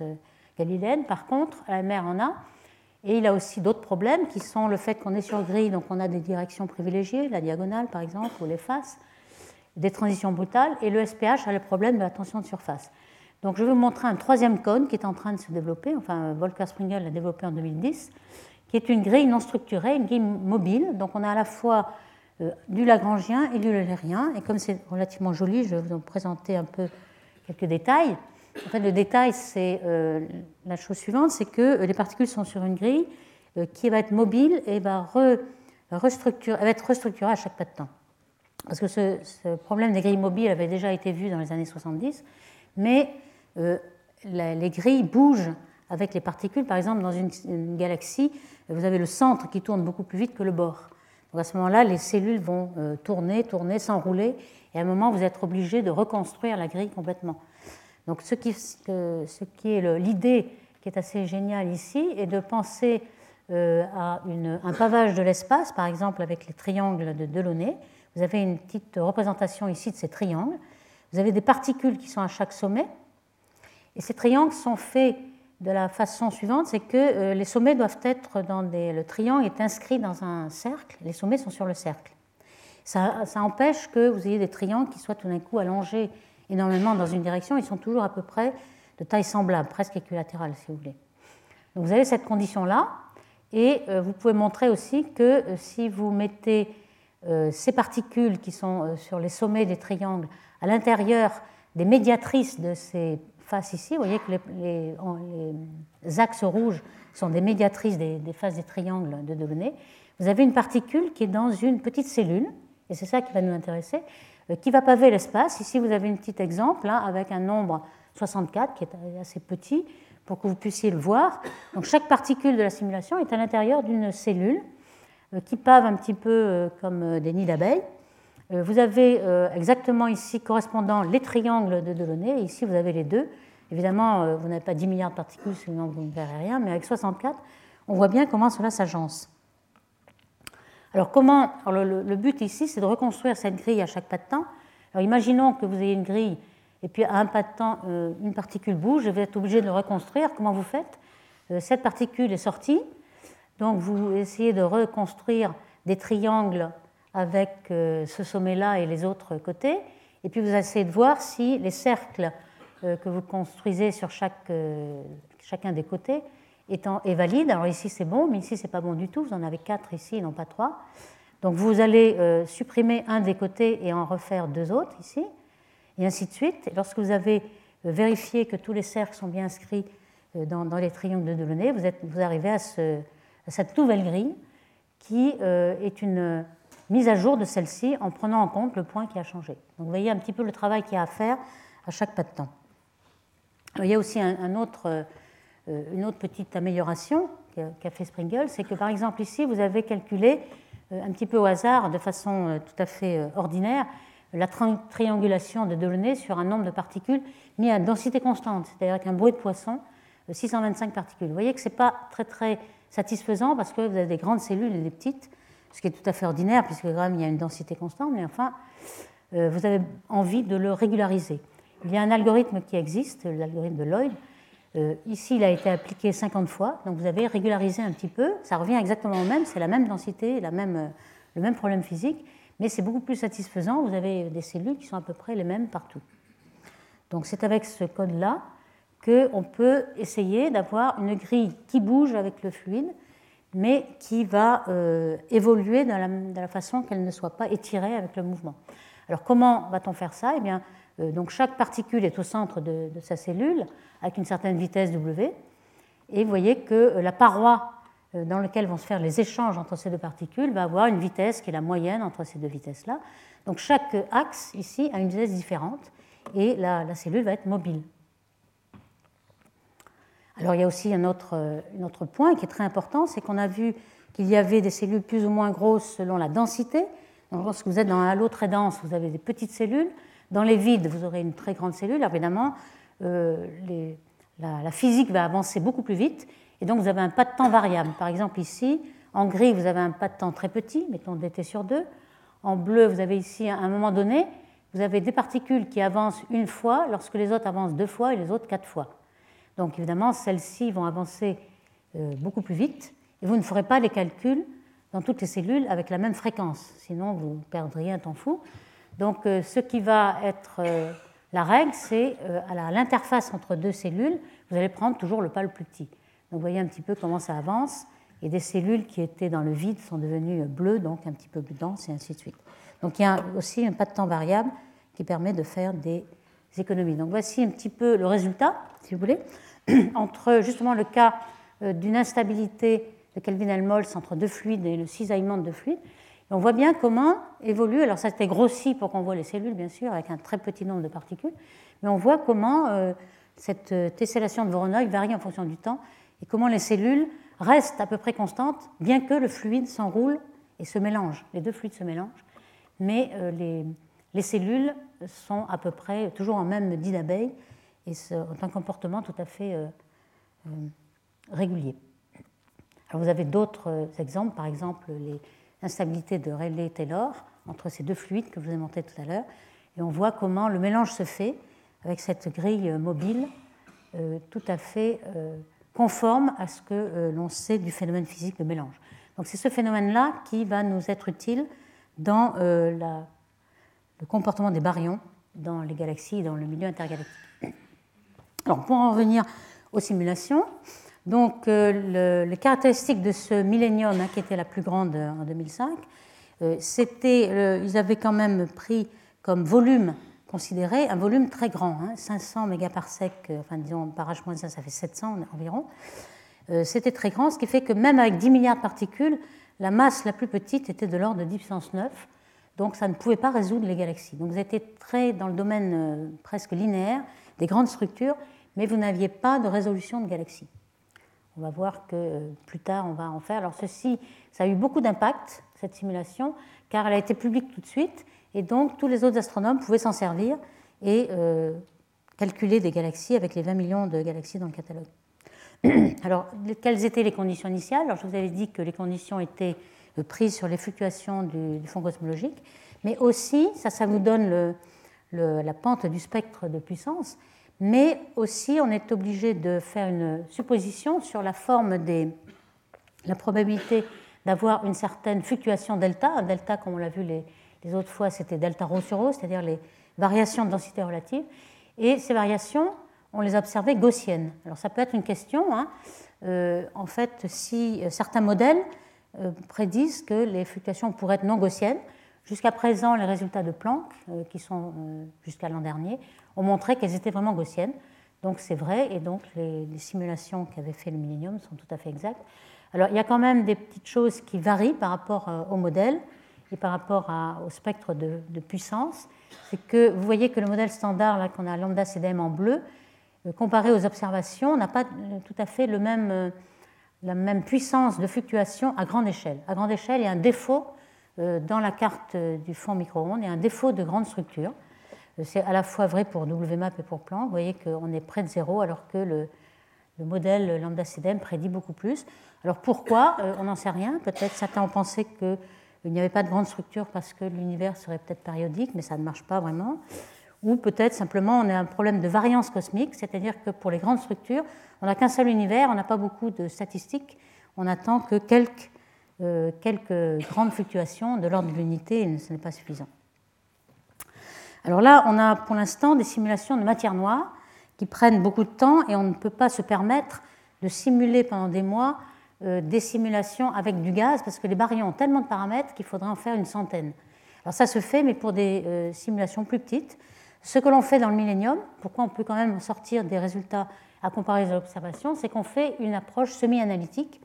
galiléenne. Par contre, la mer en a. Et il a aussi d'autres problèmes qui sont le fait qu'on est sur grille, donc on a des directions privilégiées, la diagonale par exemple, ou les faces, des transitions brutales, et le SPH a le problème de la tension de surface. Donc je vais vous montrer un troisième cône qui est en train de se développer, enfin Volker Springel l'a développé en 2010, qui est une grille non structurée, une grille mobile. Donc on a à la fois du Lagrangien et du Eulérien. Et comme c'est relativement joli, je vais vous en présenter un peu quelques détails. En fait, le détail, c'est la chose suivante, c'est que les particules sont sur une grille qui va être mobile et va, va être restructurée à chaque pas de temps. Parce que ce, problème des grilles mobiles avait déjà été vu dans les années 70, mais euh, les grilles bougent avec les particules. Par exemple, dans une, galaxie, vous avez le centre qui tourne beaucoup plus vite que le bord. Donc à ce moment-là, les cellules vont euh, tourner, tourner, s'enrouler, et à un moment, vous êtes obligé de reconstruire la grille complètement. Donc ce qui, est l'idée qui est assez géniale ici est de penser euh, à un pavage de l'espace, par exemple avec les triangles de Delaunay, vous avez une petite représentation ici de ces triangles. Vous avez des particules qui sont à chaque sommet. Et ces triangles sont faits de la façon suivante, c'est que euh, les sommets doivent être dans des... Le triangle est inscrit dans un cercle, les sommets sont sur le cercle. Ça, empêche que vous ayez des triangles qui soient tout d'un coup allongés énormément dans une direction, ils sont toujours à peu près de taille semblable, presque équilatérale si vous voulez. Donc vous avez cette condition-là, et euh, vous pouvez montrer aussi que euh, si vous mettez ces particules qui sont sur les sommets des triangles à l'intérieur des médiatrices de ces faces ici. Vous voyez que les, axes rouges sont des médiatrices des, faces des triangles de Delaunay. Vous avez une particule qui est dans une petite cellule, et c'est ça qui va nous intéresser, euh, qui va paver l'espace. Ici, vous avez un petit exemple hein, avec un nombre 64 qui est assez petit pour que vous puissiez le voir. Donc chaque particule de la simulation est à l'intérieur d'une cellule euh, qui pavent un petit peu euh, comme des nids d'abeilles. Vous avez exactement ici correspondant les triangles de Delaunay, et ici vous avez les deux. Évidemment, vous n'avez pas 10 milliards de particules, sinon vous ne verrez rien, mais avec 64, on voit bien comment cela s'agence. Alors, comment, le, but ici, c'est de reconstruire cette grille à chaque pas de temps. Alors, imaginons que vous ayez une grille et puis à un pas de temps, une particule bouge, et vous êtes obligé de le reconstruire. Comment vous faites? Cette particule est sortie, donc vous essayez de reconstruire des triangles avec euh, ce sommet-là et les autres côtés, et puis vous essayez de voir si les cercles euh, que vous construisez sur chaque, euh, chacun des côtés étant, est valide. Alors ici c'est bon, mais ici c'est pas bon du tout. Vous en avez quatre ici, non pas trois. Donc vous allez supprimer un des côtés et en refaire deux autres ici, et ainsi de suite. Lorsque vous avez vérifié que tous les cercles sont bien inscrits dans, les triangles de Delaunay, vous, êtes, vous arrivez à ce cette nouvelle grille qui est une mise à jour de celle-ci en prenant en compte le point qui a changé. Donc vous voyez un petit peu le travail qu'il y a à faire à chaque pas de temps. il y a aussi euh, une autre petite amélioration qu'a fait Springle, c'est que par exemple ici, vous avez calculé euh, un petit peu au hasard, de façon tout à fait ordinaire, la triangulation de Delaunay sur un nombre de particules mis à densité constante, c'est-à-dire avec un bruit de poisson, 625 particules. Vous voyez que ce n'est pas très très satisfaisant parce que vous avez des grandes cellules et des petites, ce qui est tout à fait ordinaire puisque quand même il y a une densité constante, mais enfin, euh, vous avez envie de le régulariser. Il y a un algorithme qui existe, l'algorithme de Lloyd. Euh, ici, il a été appliqué 50 fois, donc vous avez régularisé un petit peu. Ça revient exactement au même, c'est la même densité, la même, le même problème physique, mais c'est beaucoup plus satisfaisant. Vous avez des cellules qui sont à peu près les mêmes partout. Donc c'est avec ce code-là qu'on peut essayer d'avoir une grille qui bouge avec le fluide, mais qui va euh, évoluer de la, façon qu'elle ne soit pas étirée avec le mouvement. Alors comment va-t-on faire ça? Eh bien, euh, donc chaque particule est au centre de, sa cellule avec une certaine vitesse W, et vous voyez que euh, la paroi dans laquelle vont se faire les échanges entre ces deux particules va avoir une vitesse qui est la moyenne entre ces deux vitesses-là. Donc chaque axe ici a une vitesse différente et la cellule va être mobile. Alors il y a aussi un autre, autre point qui est très important, c'est qu'on a vu qu'il y avait des cellules plus ou moins grosses selon la densité. Donc, lorsque vous êtes dans un halo très dense, vous avez des petites cellules. Dans les vides, vous aurez une très grande cellule. Alors, évidemment, euh, la, physique va avancer beaucoup plus vite. Et donc, vous avez un pas de temps variable. Par exemple, ici, en gris, vous avez un pas de temps très petit, mettons dt sur 2. En bleu, vous avez ici, à un moment donné, vous avez des particules qui avancent une fois, lorsque les autres avancent deux fois et les autres quatre fois. Donc évidemment, celles-ci vont avancer euh, beaucoup plus vite et vous ne ferez pas les calculs dans toutes les cellules avec la même fréquence, sinon vous perdriez un temps fou. Donc euh, ce qui va être euh, la règle, c'est à l'interface entre deux cellules, vous allez prendre toujours le pas le plus petit. Donc vous voyez un petit peu comment ça avance. et des cellules qui étaient dans le vide sont devenues bleues, donc un petit peu plus denses, et ainsi de suite. Donc il y a aussi un pas de temps variable qui permet de faire des économies. Donc voici un petit peu le résultat, si vous voulez, entre justement le cas euh, d'une instabilité de Kelvin-Helmholtz entre deux fluides et le cisaillement de deux fluides. On voit bien comment évolue, alors ça été grossi pour qu'on voit les cellules, bien sûr, avec un très petit nombre de particules, mais on voit comment euh, cette euh, tessellation de Voronoi varie en fonction du temps et comment les cellules restent à peu près constantes, bien que le fluide s'enroule et se mélange. Les deux fluides se mélangent, mais les, les, cellules sont à peu près toujours en même dit d'abeille et ont un comportement tout à fait régulier. Alors vous avez d'autres exemples, par exemple les instabilité de Rayleigh-Taylor entre ces deux fluides que je vous ai montré tout à l'heure. On voit comment le mélange se fait avec cette grille mobile euh, tout à fait euh, conforme à ce que euh, l'on sait du phénomène physique de mélange. Donc c'est ce phénomène-là qui va nous être utile dans la, le comportement des baryons dans les galaxies et dans le milieu intergalactique. Alors pour en revenir aux simulations, donc, euh, les caractéristiques de ce millénium, hein, qui était la plus grande en 2005, euh, c'était, ils avaient quand même pris comme volume considéré un volume très grand, 500 hein, mégaparsecs, euh, enfin disons par H-1, ça fait 700 environ. C'était très grand, ce qui fait que même avec 10 milliards de particules, la masse la plus petite était de l'ordre de 10 puissance 9, donc ça ne pouvait pas résoudre les galaxies. Donc vous étiez très dans le domaine presque linéaire des grandes structures, mais vous n'aviez pas de résolution de galaxies. On va voir que euh, plus tard, on va en faire. Alors ceci, ça a eu beaucoup d'impact, cette simulation, car elle a été publique tout de suite, et donc tous les autres astronomes pouvaient s'en servir et euh, calculer des galaxies avec les 20 millions de galaxies dans le catalogue. Alors, quelles étaient les conditions initiales? Alors, je vous avais dit que les conditions étaient euh, prises sur les fluctuations du, fond cosmologique, mais aussi, ça, ça vous donne la pente du spectre de puissance, mais aussi on est obligé de faire une supposition sur la forme des la probabilité d'avoir une certaine fluctuation delta. Un delta, comme on l'a vu les, autres fois, c'était delta rho sur rho, c'est-à-dire les variations de densité relative. Et ces variations, on les a observées gaussiennes. Alors ça peut être une question. Hein. Euh, en fait, si certains modèles euh, prédisent que les fluctuations pourraient être non gaussiennes, jusqu'à présent, les résultats de Planck, euh, qui sont jusqu'à l'an dernier, ont montré qu'elles étaient vraiment gaussiennes. Donc c'est vrai, et donc les, simulations qu'avait fait le Millennium sont tout à fait exactes. Alors il y a quand même des petites choses qui varient par rapport euh, au modèle et par rapport au spectre de, puissance. C'est que vous voyez que le modèle standard, là qu'on a lambda CDM en bleu, euh, comparé aux observations, n'a pas euh, tout à fait le même, la même puissance de fluctuation à grande échelle. À grande échelle, il y a un défaut dans la carte du fond micro-ondes, il y a un défaut de grande structure. C'est à la fois vrai pour WMAP et pour Planck. Vous voyez qu'on est près de zéro alors que le, modèle lambda CDM prédit beaucoup plus. Alors pourquoi euh, On n'en sait rien. Peut-être certains ont pensé qu'il n'y avait pas de grande structure parce que l'univers serait peut-être périodique, mais ça ne marche pas vraiment. Ou peut-être simplement on a un problème de variance cosmique, c'est-à-dire que pour les grandes structures, on n'a qu'un seul univers, on n'a pas beaucoup de statistiques, on attend que quelques, euh, grandes fluctuations de l'ordre de l'unité ce n'est pas suffisant. Alors là, on a pour l'instant des simulations de matière noire qui prennent beaucoup de temps et on ne peut pas se permettre de simuler pendant des mois euh, des simulations avec du gaz parce que les baryons ont tellement de paramètres qu'il faudrait en faire une centaine. Alors ça se fait, mais pour des euh, simulations plus petites. Ce que l'on fait dans le millénium, pourquoi on peut quand même sortir des résultats à comparer aux observations, c'est qu'on fait une approche semi-analytique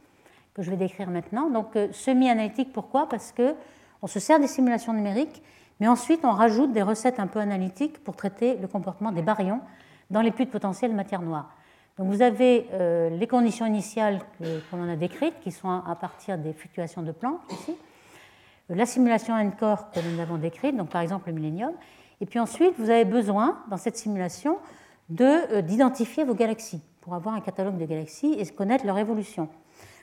que je vais décrire maintenant. Donc euh, semi-analytique, pourquoi? Parce que on se sert des simulations numériques mais ensuite, on rajoute des recettes un peu analytiques pour traiter le comportement des baryons dans les puits de potentiel matière noire. Donc vous avez euh, les conditions initiales qu'on a décrites, qui sont à partir des fluctuations de Planck ici, euh, la simulation N-core que nous avons décrite, donc par exemple le millénium, et puis ensuite vous avez besoin, dans cette simulation, d'identifier vos galaxies pour avoir un catalogue de galaxies et connaître leur évolution.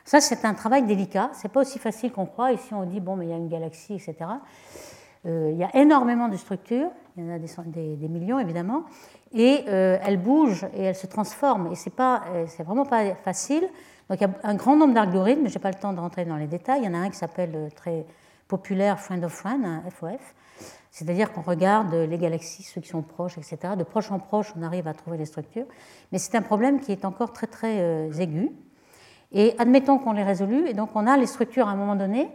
Ça, c'est un travail délicat, c'est pas aussi facile qu'on croit. Ici, on dit, bon, mais il y a une galaxie, etc. Euh, il y a énormément de structures, il y en a des, millions évidemment, et euh, elles bougent et elles se transforment. Et c'est pas, euh, vraiment pas facile. Donc il y a un grand nombre d'algorithmes, je n'ai pas le temps de rentrer dans les détails. Il y en a un qui s'appelle très populaire Friend of Friend, un FOF. C'est-à-dire qu'on regarde les galaxies, ceux qui sont proches, etc. De proche en proche, on arrive à trouver les structures. Mais c'est un problème qui est encore très très aigu. Et admettons qu'on les résolu, et donc on a les structures à un moment donné,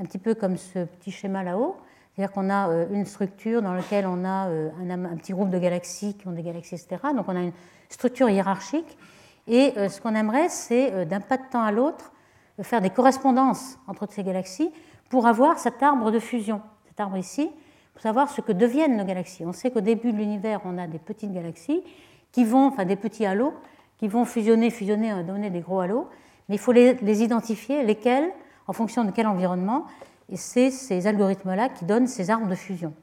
un petit peu comme ce petit schéma là-haut, c'est-à-dire qu'on a euh, une structure dans laquelle on a euh, un, petit groupe de galaxies qui ont des galaxies, etc. Donc on a une structure hiérarchique. Et euh, ce qu'on aimerait, c'est d'un pas de temps à l'autre faire des correspondances entre ces galaxies pour avoir cet arbre de fusion, cet arbre ici, savoir ce que deviennent nos galaxies. On sait qu'au début de l'univers, on a des petites galaxies qui vont, enfin des petits halos, qui vont fusionner, fusionner, donner des gros halos, mais il faut les, identifier, lesquels, en fonction de quel environnement, et c'est ces algorithmes-là qui donnent ces arbres de fusion.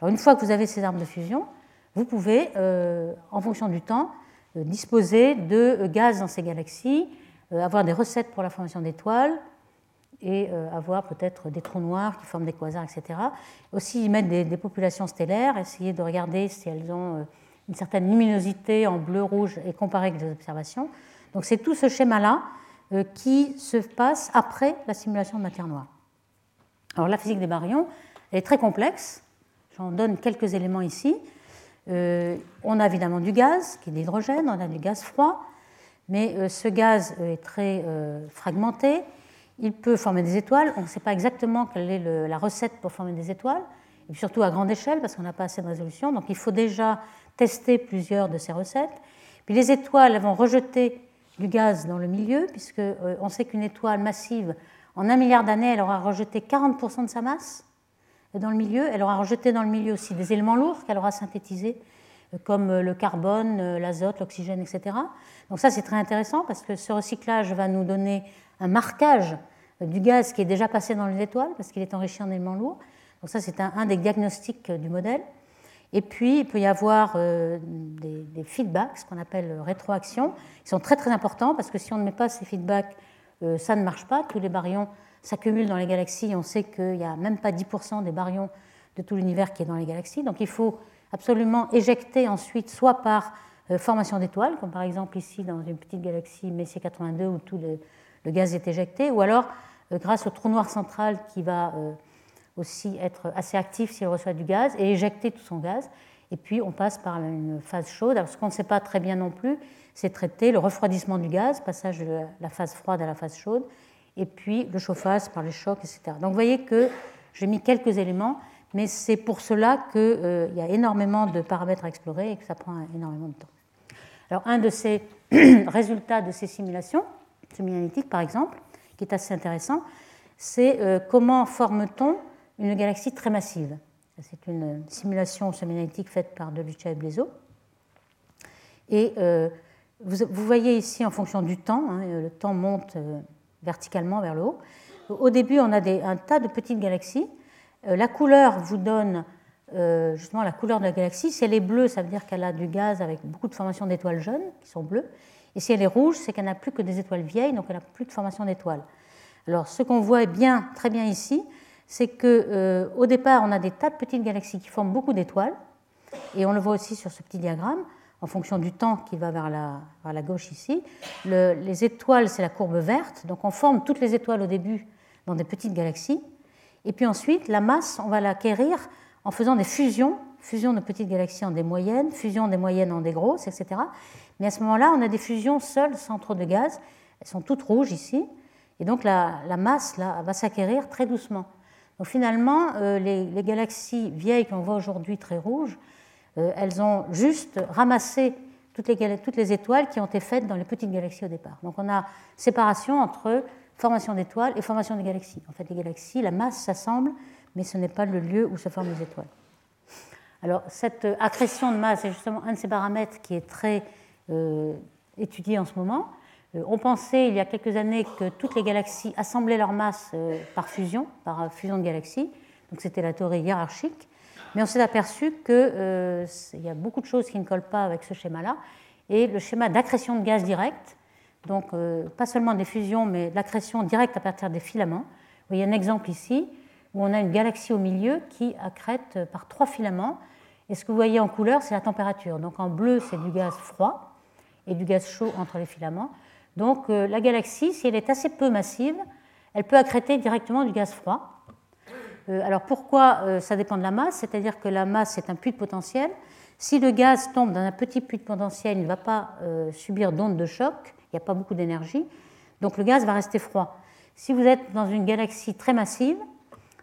Alors une fois que vous avez ces arbres de fusion, vous pouvez, euh, en fonction du temps, euh, disposer de gaz dans ces galaxies, euh, avoir des recettes pour la formation d'étoiles et avoir peut-être des trous noirs qui forment des quasars, etc. Aussi y mettre des, populations stellaires, essayer de regarder si elles ont une certaine luminosité en bleu, rouge et comparer avec des observations. Donc c'est tout ce schéma-là qui se passe après la simulation de matière noire. Alors la physique des baryons est très complexe. J'en donne quelques éléments ici. Euh, on a évidemment du gaz, qui est de l'hydrogène, on a du gaz froid, mais euh, ce gaz est très euh, fragmenté. Il peut former des étoiles. On ne sait pas exactement quelle est la recette pour former des étoiles, et surtout à grande échelle, parce qu'on n'a pas assez de résolution. Donc il faut déjà tester plusieurs de ces recettes. Puis les étoiles vont rejeter du gaz dans le milieu, puisqu'on sait qu'une étoile massive en un milliard d'années, elle aura rejeté 40% de sa masse dans le milieu. Elle aura rejeté dans le milieu aussi des éléments lourds qu'elle aura synthétisés, euh, comme euh, le carbone, euh, l'azote, l'oxygène, etc. Donc ça, c'est très intéressant parce que ce recyclage va nous donner un marquage du gaz qui est déjà passé dans les étoiles parce qu'il est enrichi en éléments lourds. Donc ça, c'est un, des diagnostics du modèle. Et puis, il peut y avoir des, feedbacks, ce qu'on appelle rétroaction, qui sont très très importants parce que si on ne met pas ces feedbacks euh, ça ne marche pas. Tous les baryons s'accumulent dans les galaxies. On sait qu'il n'y a même pas 10% des baryons de tout l'univers qui est dans les galaxies. Donc il faut absolument éjecter ensuite, soit par euh, formation d'étoiles, comme par exemple ici dans une petite galaxie Messier 82 où tout le, gaz est éjecté, ou alors euh, grâce au trou noir central qui va aussi être assez actif s'il reçoit du gaz et éjecter tout son gaz. Et puis on passe par une phase chaude. Alors ce qu'on ne sait pas très bien non plus, c'est traiter le refroidissement du gaz, passage de la phase froide à la phase chaude, et puis le chauffage par les chocs, etc. Donc vous voyez que j'ai mis quelques éléments, mais c'est pour cela qu'il euh, y a énormément de paramètres à explorer et que ça prend énormément de temps. Alors un de ces résultats de ces simulations semi-analytiques, par exemple, qui est assez intéressant, c'est euh, comment forme-t-on une galaxie très massive. C'est une simulation semi-analytique faite par Delucha et Blaiseau. Et euh, vous, voyez ici en fonction du temps, hein, le temps monte verticalement vers le haut. Au début, on a un tas de petites galaxies. Euh, la couleur vous donne euh, justement la couleur de la galaxie. Si elle est bleue, ça veut dire qu'elle a du gaz avec beaucoup de formation d'étoiles jeunes qui sont bleues. Et si elle est rouge, c'est qu'elle n'a plus que des étoiles vieilles, donc elle n'a plus de formation d'étoiles. Alors, ce qu'on voit bien, très bien ici, c'est qu'au départ, on a des tas de petites galaxies qui forment beaucoup d'étoiles, et on le voit aussi sur ce petit diagramme en fonction du temps qui va vers la gauche ici. les étoiles, c'est la courbe verte, donc on forme toutes les étoiles au début dans des petites galaxies. Et puis ensuite, la masse, on va l'acquérir en faisant des fusions, fusion de petites galaxies en des moyennes, fusion des moyennes en des grosses, etc. Mais à ce moment-là, on a des fusions seules, sans trop de gaz. Elles sont toutes rouges ici. Et donc la, masse là, va s'acquérir très doucement. Donc finalement, euh, les, galaxies vieilles qu'on voit aujourd'hui très rouges, euh, elles ont juste ramassé toutes les, étoiles qui ont été faites dans les petites galaxies au départ. Donc on a séparation entre formation d'étoiles et formation des galaxies. En fait, les galaxies, la masse s'assemble, mais ce n'est pas le lieu où se forment les étoiles. Alors cette accrétion de masse est justement un de ces paramètres qui est très euh, étudié en ce moment. Euh, on pensait il y a quelques années que toutes les galaxies assemblaient leur masse par fusion, par fusion de galaxies. Donc c'était la théorie hiérarchique. Mais on s'est aperçu qu'il euh, y a beaucoup de choses qui ne collent pas avec ce schéma-là. Et le schéma d'accrétion de gaz direct, donc euh, pas seulement des fusions, mais l'accrétion directe à partir des filaments. Vous voyez un exemple ici où on a une galaxie au milieu qui accrète par trois filaments. Et ce que vous voyez en couleur, c'est la température. Donc en bleu, c'est du gaz froid et du gaz chaud entre les filaments. Donc euh, la galaxie, si elle est assez peu massive, elle peut accréter directement du gaz froid. Euh, alors pourquoi ça dépend de la masse? C'est-à-dire que la masse est un puits de potentiel. Si le gaz tombe dans un petit puits de potentiel, il ne va pas subir d'onde de choc, il n'y a pas beaucoup d'énergie. donc le gaz va rester froid. Si vous êtes dans une galaxie très massive,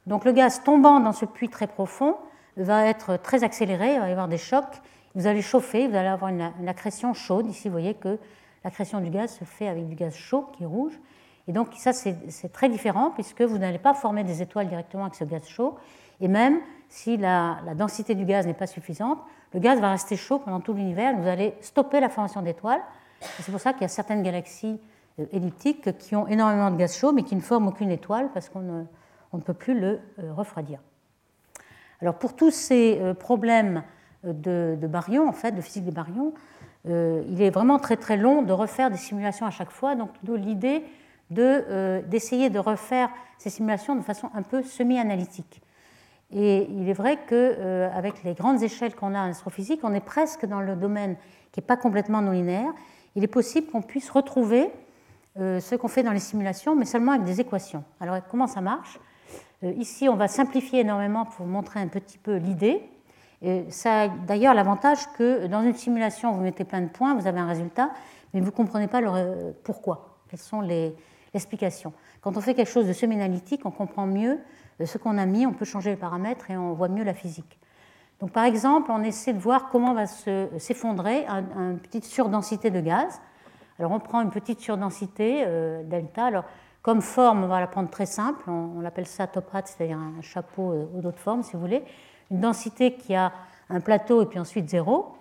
donc le gaz tombant dans ce puits très profond va être très accéléré, il va y avoir des chocs, vous allez chauffer, vous allez avoir une, accrétion chaude. Ici, vous voyez que l'accrétion du gaz se fait avec du gaz chaud qui est rouge. Et donc ça, c'est très différent puisque vous n'allez pas former des étoiles directement avec ce gaz chaud. Et même si la, densité du gaz n'est pas suffisante, le gaz va rester chaud pendant tout l'univers. Vous allez stopper la formation d'étoiles. C'est pour ça qu'il y a certaines galaxies euh, elliptiques qui ont énormément de gaz chaud mais qui ne forment aucune étoile parce qu'on ne, peut plus le euh, refroidir. Alors pour tous ces euh, problèmes de, de baryons, en fait, de physique des baryons, il est vraiment très très long de refaire des simulations à chaque fois. Donc l'idée d'essayer de, refaire ces simulations de façon un peu semi-analytique. Et il est vrai qu'avec les grandes échelles qu'on a en astrophysique, on est presque dans le domaine qui n'est pas complètement non linéaire. Il est possible qu'on puisse retrouver euh, ce qu'on fait dans les simulations, mais seulement avec des équations. Alors comment ça marche? Euh, Ici, on va simplifier énormément pour montrer un petit peu l'idée. Ça a d'ailleurs l'avantage que dans une simulation, vous mettez plein de points, vous avez un résultat, mais vous ne comprenez pas le, pourquoi, quelles sont les explications. Quand on fait quelque chose de semi-analytique, on comprend mieux euh, ce qu'on a mis, on peut changer les paramètres et on voit mieux la physique. Donc par exemple, on essaie de voir comment va s'effondrer une petite surdensité de gaz. Alors on prend une petite surdensité, euh, delta. Alors comme forme, on va la prendre très simple, on, l'appelle ça top hat, c'est-à-dire un chapeau euh, ou d'autres formes si vous voulez. Une densité qui a un plateau et puis ensuite zéro,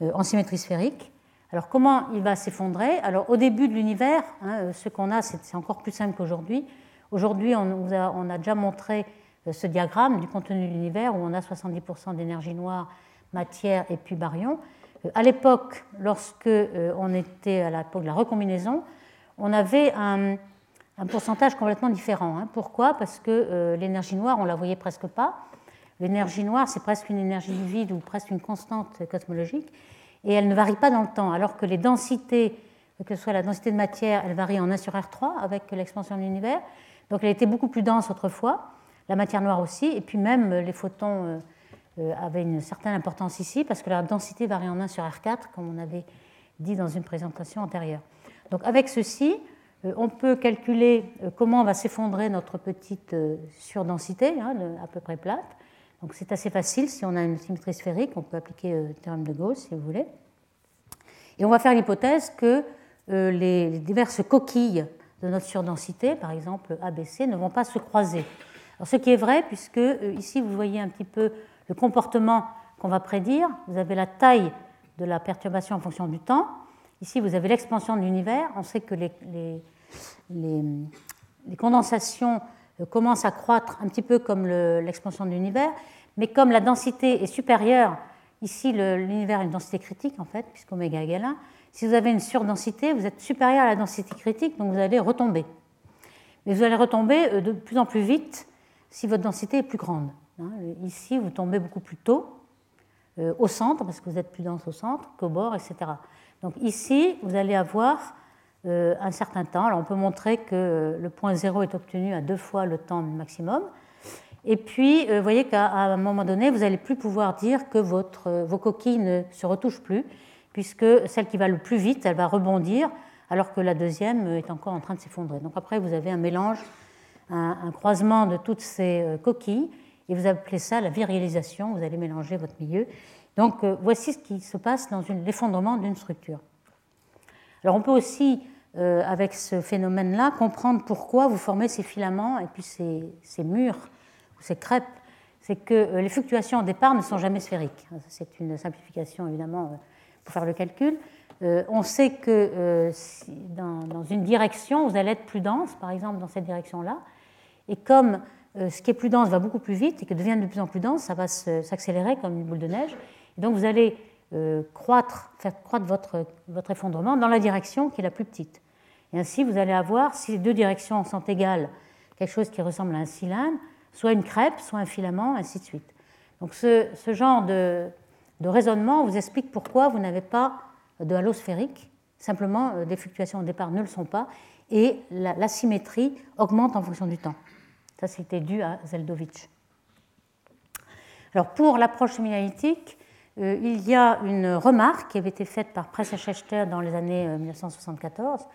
euh, en symétrie sphérique. Alors comment il va s'effondrer? Alors au début de l'univers, hein, ce qu'on a, c'est encore plus simple qu'aujourd'hui. Aujourd'hui, on, a déjà montré ce diagramme du contenu de l'univers où on a 70% d'énergie noire, matière et puis baryon. À l'époque, lorsque euh, on était à l'époque de la recombinaison, on avait un, pourcentage complètement différent. Hein. Pourquoi? Parce que euh, l'énergie noire, on la voyait presque pas. L'énergie noire, c'est presque une énergie du vide ou presque une constante cosmologique, et elle ne varie pas dans le temps, alors que les densités, que ce soit la densité de matière, elle varie en 1 sur R3 avec l'expansion de l'univers. Donc elle était beaucoup plus dense autrefois, la matière noire aussi, et puis même les photons euh, euh, avait une certaine importance ici parce que la densité varie en 1 sur R4, comme on avait dit dans une présentation antérieure. Donc avec ceci, euh, on peut calculer euh, comment va s'effondrer notre petite surdensité, hein, à peu près plate. Donc c'est assez facile, si on a une symétrie sphérique, on peut appliquer le théorème de Gauss si vous voulez. Et on va faire l'hypothèse que les diverses coquilles de notre surdensité, par exemple ABC, ne vont pas se croiser. Alors, ce qui est vrai, puisque ici vous voyez un petit peu le comportement qu'on va prédire. Vous avez la taille de la perturbation en fonction du temps. Ici, vous avez l'expansion de l'univers. On sait que les, les, condensations euh, commencent à croître un petit peu comme l'expansion de l'univers, mais comme la densité est supérieure, ici l'univers a une densité critique en fait, puisqu'oméga égale 1, si vous avez une surdensité, vous êtes supérieur à la densité critique, donc vous allez retomber. Mais vous allez retomber euh, de plus en plus vite si votre densité est plus grande. Hein, ici, vous tombez beaucoup plus tôt euh, au centre, parce que vous êtes plus dense au centre qu'au bord, etc. Donc ici, vous allez avoir euh, un certain temps. Alors on peut montrer que euh, le point zéro est obtenu à deux fois le temps maximum. Et puis, vous voyez qu'à un moment donné, vous n'allez plus pouvoir dire que votre, vos coquilles ne se retouchent plus, puisque celle qui va le plus vite, elle va rebondir, alors que la deuxième est encore en train de s'effondrer. Donc après, vous avez un mélange, un croisement de toutes ces coquilles et vous appelez ça la virilisation, vous allez mélanger votre milieu. Donc euh, voici ce qui se passe dans l'effondrement d'une structure. Alors on peut aussi, euh, avec ce phénomène-là, comprendre pourquoi vous formez ces filaments et puis ces, murs ou ces crêpes. C'est que euh, les fluctuations au départ ne sont jamais sphériques. C'est une simplification évidemment pour faire le calcul. on sait que dans, dans, une direction, vous allez être plus dense, par exemple dans cette direction-là. Et comme euh, ce qui est plus dense va beaucoup plus vite et que devient de plus en plus dense, ça va s'accélérer comme une boule de neige. Et donc vous allez euh, croître, faire croître votre, effondrement dans la direction qui est la plus petite. Et ainsi, vous allez avoir, si les deux directions sont égales, quelque chose qui ressemble à un cylindre, soit une crêpe, soit un filament, ainsi de suite. Donc ce, genre de, de, raisonnement vous explique pourquoi vous n'avez pas de halo sphérique. Simplement, euh, des fluctuations au départ ne le sont pas, et la, la symétrie augmente en fonction du temps. Ça, c'était dû à Zeldovich. Alors, pour l'approche semi-analytique, euh, il y a une remarque qui avait été faite par Press et Schechter dans les années 1974,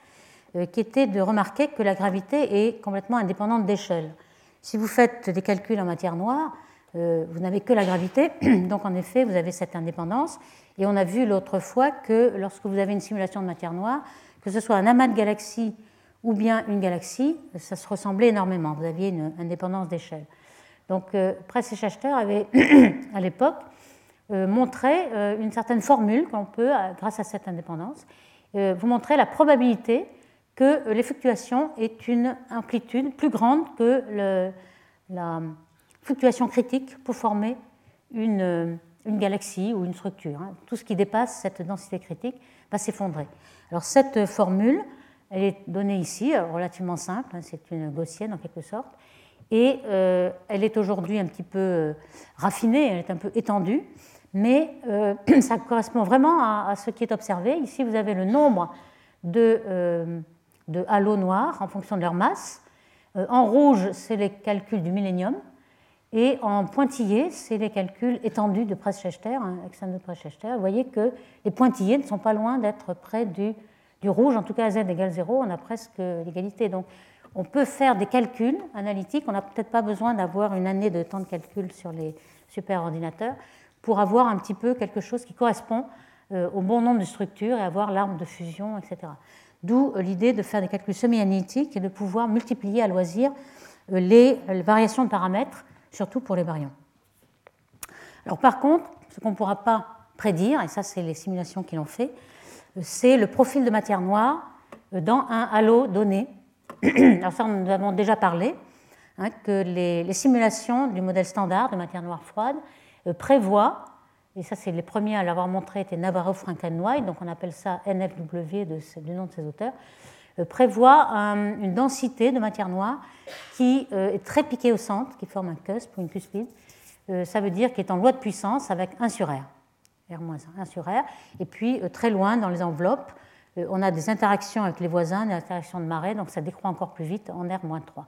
qui était de remarquer que la gravité est complètement indépendante d'échelle. Si vous faites des calculs en matière noire, vous n'avez que la gravité, donc en effet, vous avez cette indépendance. Et on a vu l'autre fois que lorsque vous avez une simulation de matière noire, que ce soit un amas de galaxies ou bien une galaxie, ça se ressemblait énormément. Vous aviez une indépendance d'échelle. Donc, euh, Press et Schachter avaient, à l'époque, euh, montré euh, une certaine formule qu'on peut, grâce à cette indépendance, vous montrer la probabilité que les fluctuations aient une amplitude plus grande que la fluctuation critique pour former une, une galaxie ou une structure. Hein. Tout ce qui dépasse cette densité critique va s'effondrer. Alors cette formule, elle est donnée ici, relativement simple, hein, c'est une gaussienne en quelque sorte, et euh, elle est aujourd'hui un petit peu euh, raffinée, elle est un peu étendue, mais euh, ça correspond vraiment à, ce qui est observé. Ici, vous avez le nombre de, de halos noirs en fonction de leur masse. en rouge, c'est les calculs du millénium, et en pointillé, c'est les calculs étendus de Press-Schechter, hein, de Press-Schechter. Vous voyez que les pointillés ne sont pas loin d'être près du, du, rouge, en tout cas à z égale 0, on a presque l'égalité. Donc on peut faire des calculs analytiques, on n'a peut-être pas besoin d'avoir une année de temps de calcul sur les superordinateurs pour avoir un petit peu quelque chose qui correspond euh, au bon nombre de structures et avoir l'arbre de fusion, etc. D'où euh, l'idée de faire des calculs semi-analytiques et de pouvoir multiplier à loisir euh, les variations de paramètres surtout pour les baryons. Alors par contre, ce qu'on ne pourra pas prédire, et ça c'est les simulations qui l'ont fait, c'est le profil de matière noire dans un halo donné. Alors ça, nous avons déjà parlé, hein, que les, simulations du modèle standard de matière noire froide euh, prévoient, et ça c'est les premiers à l'avoir montré, étaient Navarro, Frankenwhite, donc on appelle ça NFW du nom de ces auteurs, euh, prévoit une densité de matière noire qui euh, est très piquée au centre, qui forme un cusp ou une cuspide. Euh, ça veut dire qu'il est en loi de puissance avec 1 sur R, R-1, 1 sur R. Et puis très loin dans les enveloppes, on a des interactions avec les voisins, des interactions de marée, donc ça décroît encore plus vite en R-3.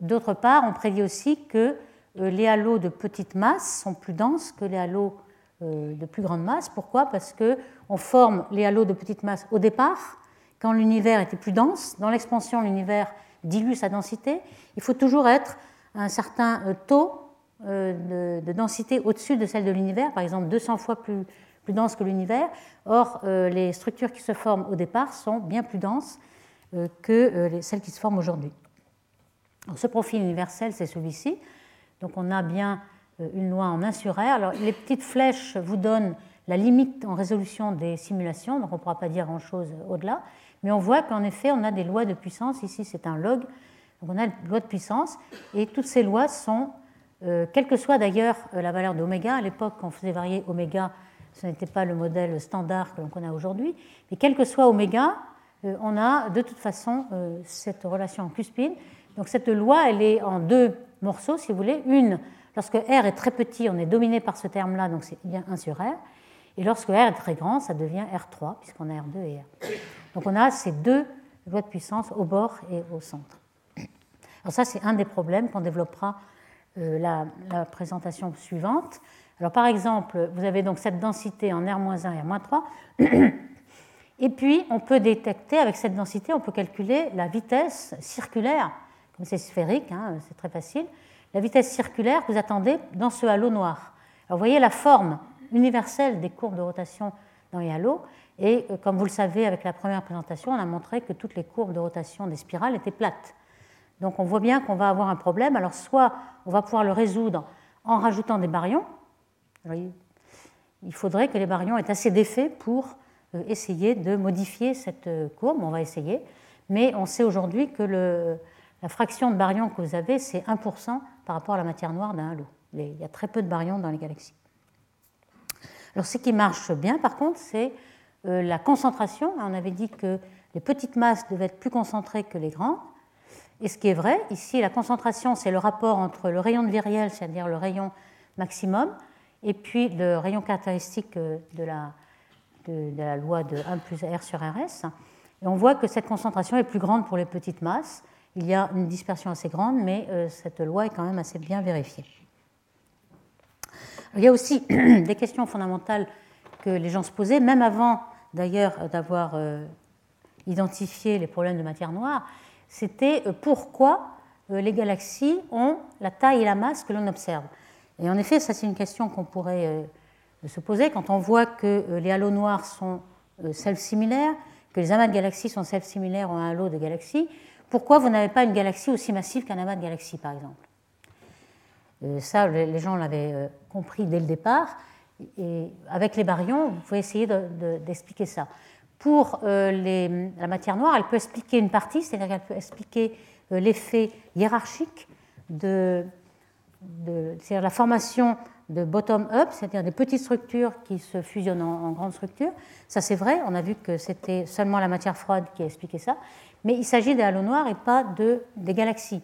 D'autre part, on prédit aussi que les halos de petite masse sont plus denses que les halos de plus grande masse. Pourquoi? Parce qu'on forme les halos de petite masse au départ, quand l'univers était plus dense. Dans l'expansion, l'univers dilue sa densité. Il faut toujours être à un certain euh, taux euh, de, densité au-dessus de celle de l'univers, par exemple 200 fois plus, dense que l'univers. Or, euh, les structures qui se forment au départ sont bien plus denses que celles qui se forment aujourd'hui. Ce profil universel, c'est celui-ci. Donc on a bien une loi en 1 sur R. Alors les petites flèches vous donnent la limite en résolution des simulations, donc on ne pourra pas dire grand-chose au-delà. Mais on voit qu'en effet, on a des lois de puissance. Ici, c'est un log. Donc on a une loi de puissance. Et toutes ces lois sont, euh, quelle que soit d'ailleurs euh, la valeur d'oméga, à l'époque, quand on faisait varier oméga, ce n'était pas le modèle standard que l'on connaît aujourd'hui. Mais quel que soit oméga, euh, on a de toute façon cette relation en cuspide. Donc cette loi, elle est en deux morceaux, si vous voulez. Une, lorsque R est très petit, on est dominé par ce terme-là, donc c'est bien 1 sur R. Et lorsque R est très grand, ça devient R3, puisqu'on a R2 et R. Donc on a ces deux lois de puissance au bord et au centre. Alors ça, c'est un des problèmes qu'on développera euh, la, présentation suivante. Alors par exemple, vous avez donc cette densité en R-1 et R-3. Et puis, on peut détecter, avec cette densité, on peut calculer la vitesse circulaire, comme c'est sphérique, hein, c'est très facile, la vitesse circulaire que vous attendez dans ce halo noir. Alors, vous voyez la forme universelle des courbes de rotation dans les halos, et euh, comme vous le savez, avec la première présentation, on a montré que toutes les courbes de rotation des spirales étaient plates. Donc on voit bien qu'on va avoir un problème. Alors soit on va pouvoir le résoudre en rajoutant des baryons. il faudrait que les baryons aient assez d'effet pour euh, essayer de modifier cette euh, courbe. On va essayer. Mais on sait aujourd'hui que la fraction de baryons que vous avez, c'est 1% par rapport à la matière noire d'un halo. Il y a très peu de baryons dans les galaxies. Alors ce qui marche bien, par contre, c'est euh, la concentration. On avait dit que les petites masses devaient être plus concentrées que les grandes. Et ce qui est vrai, ici, la concentration, c'est le rapport entre le rayon de Viriel, c'est-à-dire le rayon maximum, et puis le rayon caractéristique euh, de la, loi de 1 plus R sur RS. Et on voit que cette concentration est plus grande pour les petites masses. Il y a une dispersion assez grande, mais euh, cette loi est quand même assez bien vérifiée. Il y a aussi des questions fondamentales que les gens se posaient, même avant d'ailleurs d'avoir euh, identifier les problèmes de matière noire, c'était pourquoi les galaxies ont la taille et la masse que l'on observe. Et en effet, ça c'est une question qu'on pourrait se poser quand on voit que les halos noirs sont self-similaires, que les amas de galaxies sont self-similaires à un halo de galaxies. Pourquoi vous n'avez pas une galaxie aussi massive qu'un amas de galaxies, par exemple? Euh, Ça, les gens l'avaient euh, compris dès le départ. Et avec les baryons, vous pouvez essayer d'expliquer ça. Pour euh, la matière noire, elle peut expliquer une partie, c'est-à-dire qu'elle peut expliquer l'effet hiérarchique de, la formation de bottom-up, c'est-à-dire des petites structures qui se fusionnent en, grandes structures. Ça, c'est vrai, on a vu que c'était seulement la matière froide qui a expliqué ça, mais il s'agit des halos noirs et pas de, des galaxies.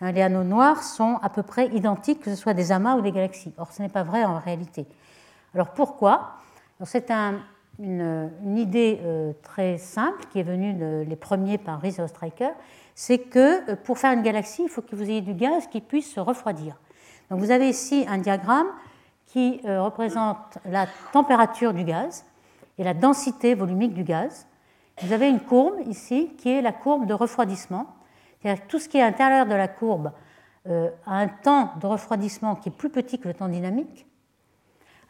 Hein, les halos noirs sont à peu près identiques, que ce soit des amas ou des galaxies. Or, ce n'est pas vrai en réalité. Alors pourquoi? C'est une, idée euh, très simple qui est venue de, les premiers par Striker, c'est que euh, pour faire une galaxie, il faut que vous ayez du gaz qui puisse se refroidir. Donc vous avez ici un diagramme qui euh, représente la température du gaz et la densité volumique du gaz. Vous avez une courbe ici qui est la courbe de refroidissement. C'est-à-dire que tout ce qui est à l'intérieur de la courbe a un temps de refroidissement qui est plus petit que le temps dynamique.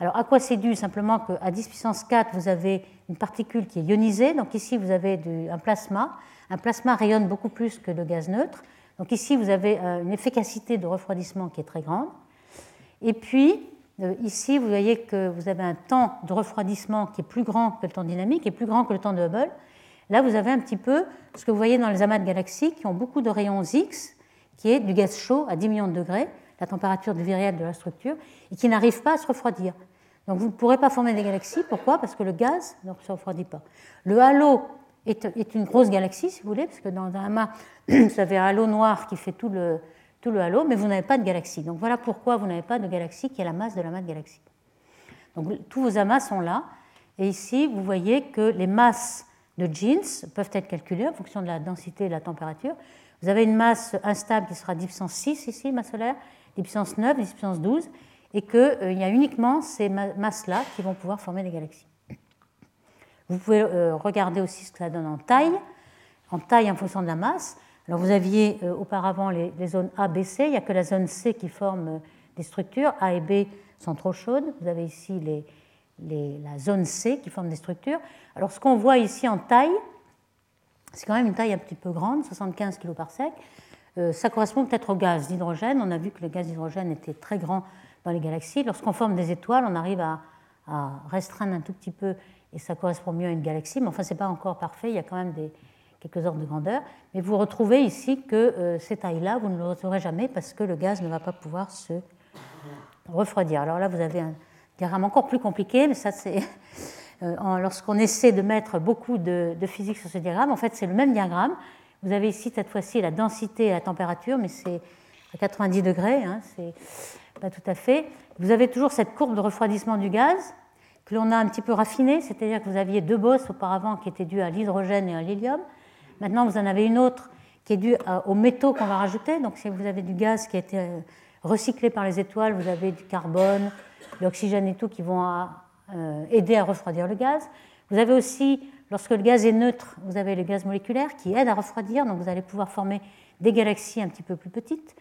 Alors à quoi c'est dû Simplement qu'à 10 puissance 4, vous avez une particule qui est ionisée. Donc ici, vous avez un plasma. Un plasma rayonne beaucoup plus que le gaz neutre. Donc ici, vous avez euh, une efficacité de refroidissement qui est très grande. Et puis, euh, ici, vous voyez que vous avez un temps de refroidissement qui est plus grand que le temps dynamique et plus grand que le temps de Hubble. Là, vous avez un petit peu ce que vous voyez dans les amas de galaxies qui ont beaucoup de rayons X, qui est du gaz chaud à 10 millions de degrés, la température de viriel de la structure, et qui n'arrive pas à se refroidir. Donc vous ne pourrez pas former des galaxies. Pourquoi? Parce que le gaz ne se refroidit pas. Le halo est, une grosse galaxie, si vous voulez, parce que dans un amas, vous avez un halo noir qui fait tout le, tout le halo, mais vous n'avez pas de galaxie. Donc voilà pourquoi vous n'avez pas de galaxie qui est la masse de l'amas de galaxie. Donc tous vos amas sont là. Et ici, vous voyez que les masses de jeans peuvent être calculées en fonction de la densité et de la température. Vous avez une masse instable qui sera 10 puissance 6 ici, masse solaire, 10 puissance 9, 10 puissance 12, et qu'il euh, y a uniquement ces masses-là qui vont pouvoir former des galaxies. Vous pouvez euh, regarder aussi ce que ça donne en taille, en taille en fonction de la masse. Alors vous aviez euh, auparavant les, zones A, B, C, il n'y a que la zone C qui forme euh, des structures. A et B sont trop chaudes. Vous avez ici la zone C qui forme des structures. Alors ce qu'on voit ici en taille, c'est quand même une taille un petit peu grande, 75 kg par sec. ça correspond peut-être au gaz d'hydrogène. On a vu que le gaz d'hydrogène était très grand les galaxies. Lorsqu'on forme des étoiles, on arrive à restreindre un tout petit peu et ça correspond mieux à une galaxie, mais enfin, ce n'est pas encore parfait, il y a quand même quelques ordres de grandeur. Mais vous retrouvez ici que euh, ces tailles-là, vous ne le retrouverez jamais parce que le gaz ne va pas pouvoir se refroidir. Alors là, vous avez un diagramme encore plus compliqué, mais ça, c'est. Euh, lorsqu'on essaie de mettre beaucoup de, physique sur ce diagramme, en fait, c'est le même diagramme. Vous avez ici, cette fois-ci, la densité et la température, mais c'est à 90 degrés, hein, pas tout à fait. Vous avez toujours cette courbe de refroidissement du gaz, que l'on a un petit peu raffiné, c'est-à-dire que vous aviez deux bosses auparavant qui étaient dues à l'hydrogène et à l'hélium. Maintenant, vous en avez une autre qui est due aux métaux qu'on va rajouter. Donc, si vous avez du gaz qui a été euh, recyclé par les étoiles, vous avez du carbone, de l'oxygène et tout qui vont euh, aider à refroidir le gaz. Vous avez aussi, lorsque le gaz est neutre, vous avez le gaz moléculaire qui aide à refroidir, donc vous allez pouvoir former des galaxies un petit peu plus petites.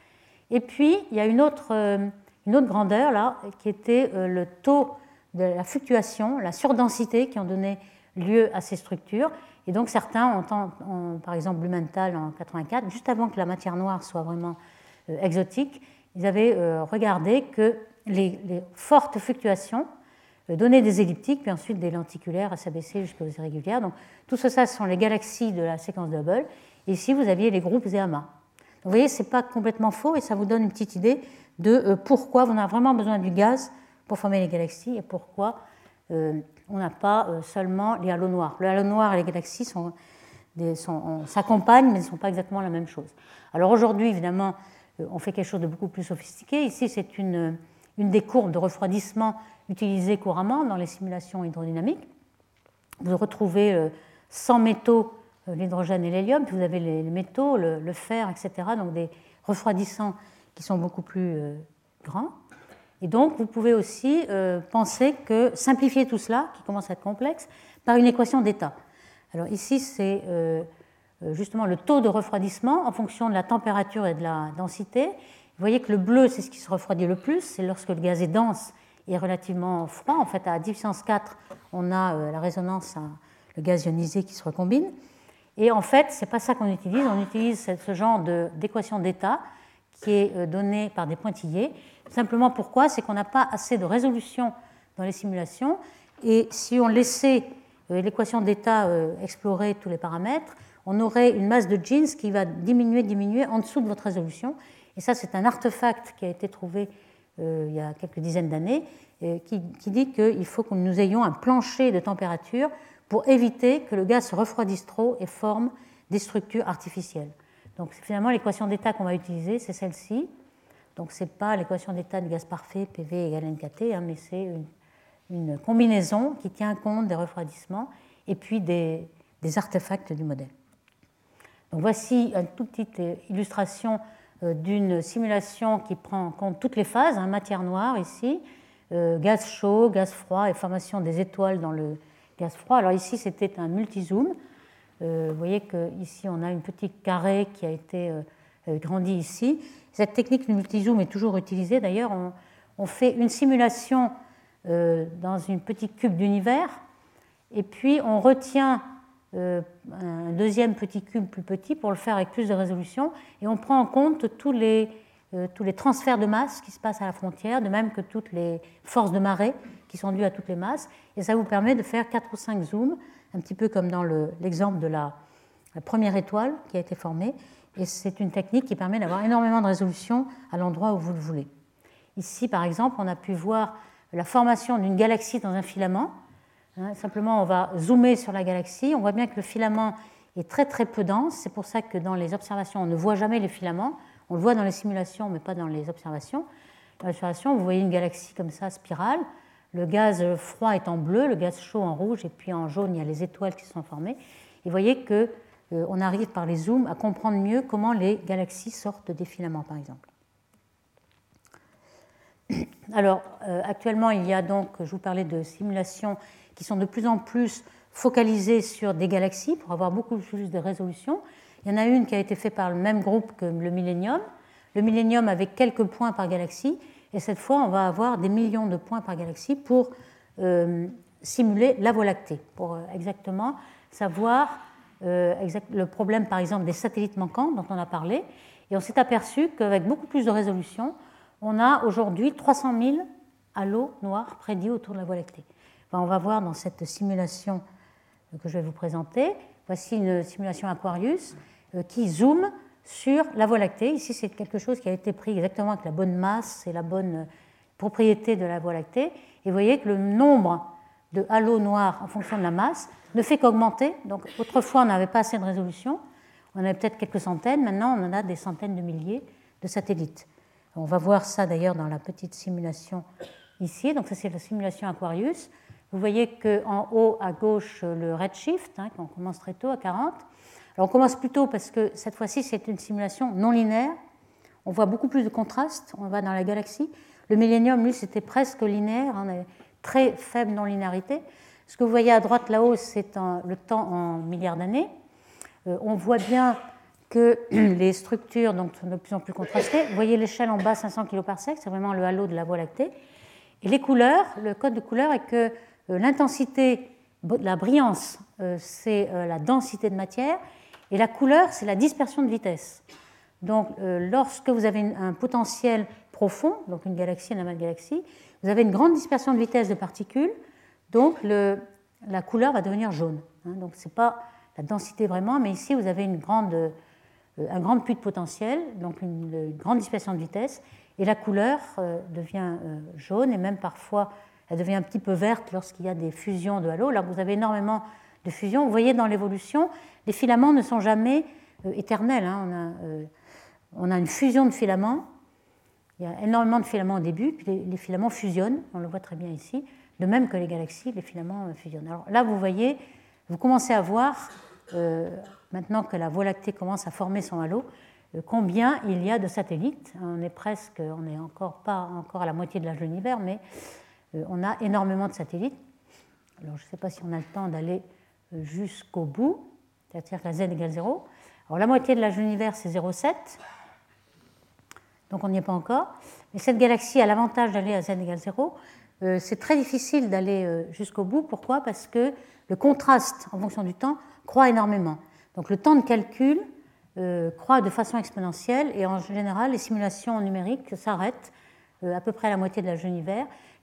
Et puis, il y a une autre, euh, une autre grandeur là, qui était le taux de la fluctuation, la surdensité qui ont donné lieu à ces structures. Et donc certains ont, par exemple Blumenthal en 84, juste avant que la matière noire soit vraiment euh, exotique, ils avaient euh, regardé que les, fortes fluctuations euh, donnaient des elliptiques, puis ensuite des lenticulaires à s'abaisser jusqu'aux irrégulières. Donc tout ça, ce sont les galaxies de la séquence de Hubble. Et ici, vous aviez les groupes et amas. vous voyez, ce n'est pas complètement faux et ça vous donne une petite idée de pourquoi on a vraiment besoin du gaz pour former les galaxies et pourquoi euh, on n'a pas euh, seulement les halos noirs. Le halo noir et les galaxies s'accompagnent, mais ne sont pas exactement la même chose. Alors aujourd'hui, évidemment, euh, on fait quelque chose de beaucoup plus sophistiqué. Ici, c'est une, une des courbes de refroidissement utilisées couramment dans les simulations hydrodynamiques. Vous retrouvez 100 métaux, l'hydrogène et l'hélium, puis vous avez les, métaux, le, le, fer, etc., donc des refroidissants qui sont beaucoup plus grands. Et donc, vous pouvez aussi euh, penser que simplifier tout cela, qui commence à être complexe, par une équation d'état. Alors ici, c'est justement le taux de refroidissement en fonction de la température et de la densité. Vous voyez que le bleu, c'est ce qui se refroidit le plus, c'est lorsque le gaz est dense et relativement froid. En fait, à 10 puissance 4, on a euh, la résonance, le gaz ionisé qui se recombine. Et en fait, ce n'est pas ça qu'on utilise. On utilise ce genre d'équation d'état qui est euh, donnée par des pointillés. Simplement pourquoi? C'est qu'on n'a pas assez de résolution dans les simulations. Et si on laissait euh, l'équation d'état explorer tous les paramètres, on aurait une masse de jeans qui va diminuer, diminuer en dessous de votre résolution. Et ça, c'est un artefact qui a été trouvé euh, il y a quelques dizaines d'années euh, qui, dit qu'il faut que nous ayons un plancher de température pour éviter que le gaz se refroidisse trop et forme des structures artificielles. Donc finalement l'équation d'état qu'on va utiliser, c'est celle-ci. Donc ce n'est pas l'équation d'état du gaz parfait, PV égale NKT, hein, mais c'est une, combinaison qui tient compte des refroidissements et puis des, artefacts du modèle. Donc voici une toute petite illustration euh, d'une simulation qui prend en compte toutes les phases, hein, matière noire ici, euh, gaz chaud, gaz froid et formation des étoiles dans le gaz froid. Alors ici c'était un multizoom. Euh, vous voyez qu'ici on a une petite carré qui a été grandi ici. Cette technique du multizoom est toujours utilisée. D'ailleurs, on, fait une simulation dans une petite cube d'univers et puis on retient euh, un deuxième petit cube plus petit pour le faire avec plus de résolution. Et on prend en compte tous les, euh, tous les transferts de masse qui se passent à la frontière, de même que toutes les forces de marée qui sont dues à toutes les masses. Et ça vous permet de faire 4 ou 5 zooms, un petit peu comme dans l'exemple de la, première étoile qui a été formée. Et c'est une technique qui permet d'avoir énormément de résolution à l'endroit où vous le voulez. Ici, par exemple, on a pu voir la formation d'une galaxie dans un filament. Hein, simplement, on va zoomer sur la galaxie. On voit bien que le filament est très très peu dense. C'est pour ça que dans les observations, on ne voit jamais les filaments. On le voit dans les simulations, mais pas dans les observations. Dans l'observation, vous voyez une galaxie comme ça, spirale. Le gaz froid est en bleu, le gaz chaud en rouge, et puis en jaune, il y a les étoiles qui sont formées. Et vous voyez qu'on euh, arrive par les zooms à comprendre mieux comment les galaxies sortent des filaments, par exemple. Alors, euh, actuellement, il y a donc, je vous parlais de simulations qui sont de plus en plus focalisées sur des galaxies pour avoir beaucoup plus de résolution. Il y en a une qui a été faite par le même groupe que le Millennium. Le Millennium avec quelques points par galaxie. Et cette fois, on va avoir des millions de points par galaxie pour euh, simuler la Voie lactée, pour euh, exactement savoir euh, le problème, par exemple, des satellites manquants dont on a parlé. Et on s'est aperçu qu'avec beaucoup plus de résolution, on a aujourd'hui 300 000 halos noirs prédits autour de la Voie lactée on va voir dans cette simulation que je vais vous présenter. Voici une simulation Aquarius qui zoome sur la Voie lactée. Ici, c'est quelque chose qui a été pris exactement avec la bonne masse et la bonne euh, propriété de la Voie lactée. Et vous voyez que le nombre de halos noirs en fonction de la masse ne fait qu'augmenter. Donc autrefois, on n'avait pas assez de résolution. On avait peut-être quelques centaines. Maintenant, on en a des centaines de milliers de satellites. On va voir ça d'ailleurs dans la petite simulation ici. Donc ça, c'est la simulation Aquarius. Vous voyez qu'en haut à gauche, le redshift, hein, on commence très tôt à 40. On commence plus tôt parce que cette fois-ci, c'est une simulation non linéaire. On voit beaucoup plus de contraste, on va dans la galaxie. Le millénium, lui, c'était presque linéaire, on a très faible non-linéarité. Ce que vous voyez à droite là-haut, c'est le temps en milliards d'années. Euh, on voit bien que les structures donc, sont de plus en plus contrastées. Vous voyez l'échelle en bas, 500 kg par sec, c'est vraiment le halo de la Voie lactée. Et les couleurs, le code de couleur est que euh, l'intensité, la brillance, euh, c'est la densité de matière, et la couleur, c'est la dispersion de vitesse. Donc, lorsque vous avez un potentiel profond, donc une galaxie, un amas de galaxies, vous avez une grande dispersion de vitesse de particules, donc la couleur va devenir jaune. Hein. donc, ce n'est pas la densité vraiment, mais ici, vous avez une grande, un grand puits de potentiel, donc une, grande dispersion de vitesse, et la couleur devient jaune, et même parfois elle devient un petit peu verte lorsqu'il y a des fusions de halos. Là, vous avez énormément de fusions. Vous voyez dans l'évolution, les filaments ne sont jamais euh, éternels. Hein. On, a, euh, on, a, une fusion de filaments. Il y a énormément de filaments au début, puis les, filaments fusionnent. On le voit très bien ici. De même que les galaxies, les filaments euh, fusionnent. Alors là, vous voyez, vous commencez à voir, maintenant que la Voie lactée commence à former son halo, combien il y a de satellites. On est presque, on n'est encore pas encore à la moitié de l'âge de l'univers, mais on a énormément de satellites. Alors, je ne sais pas si on a le temps d'aller jusqu'au bout, c'est-à-dire la z égale 0. Alors la moitié de l'âge de l'univers, c'est 0,7. Donc on n'y est pas encore. Mais cette galaxie a l'avantage d'aller à z égale 0. Euh, c'est très difficile d'aller euh, jusqu'au bout. Pourquoi? Parce que le contraste en fonction du temps croît énormément. Donc le temps de calcul euh, croît de façon exponentielle et en général les simulations numériques s'arrêtent à peu près à la moitié de l'âge de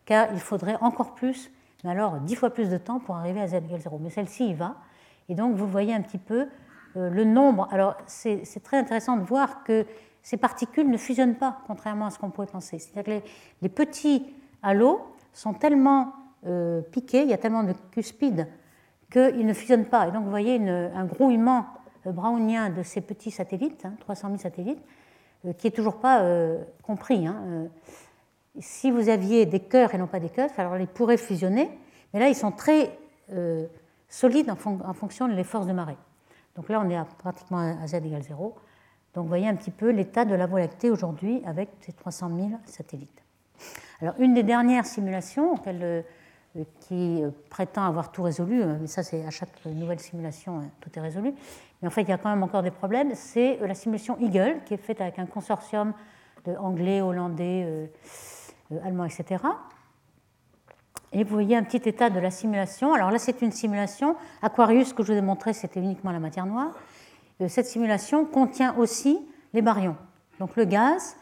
car il faudrait encore plus, mais alors dix fois plus de temps pour arriver à z égale 0. Mais celle-ci y va. Et donc vous voyez un petit peu le nombre. Alors c'est très intéressant de voir que ces particules ne fusionnent pas, contrairement à ce qu'on pourrait penser. C'est-à-dire que les, petits halos sont tellement euh, piqués, il y a tellement de cuspides qu'ils ne fusionnent pas. Et donc vous voyez un grouillement euh, brownien de ces petits satellites, 300 hein, 000 satellites, euh, qui n'est toujours pas compris. Hein. Si vous aviez des cœurs et non pas des cœurs, alors ils pourraient fusionner, mais là ils sont très solides en, fonction des forces de marée. Donc là on est pratiquement à z égale 0. Donc vous voyez un petit peu l'état de la Voie lactée aujourd'hui avec ces 300 000 satellites. Alors une des dernières simulations euh, qui euh, prétend avoir tout résolu, euh, mais ça c'est à chaque nouvelle simulation hein, tout est résolu, mais en fait il y a quand même encore des problèmes, c'est la simulation Eagle qui est faite avec un consortium de anglais, hollandais, allemands, etc. Et vous voyez un petit état de la simulation. Alors là c'est une simulation. Aquarius que je vous ai montré c'était uniquement la matière noire. Euh, cette simulation contient aussi les baryons, donc le gaz,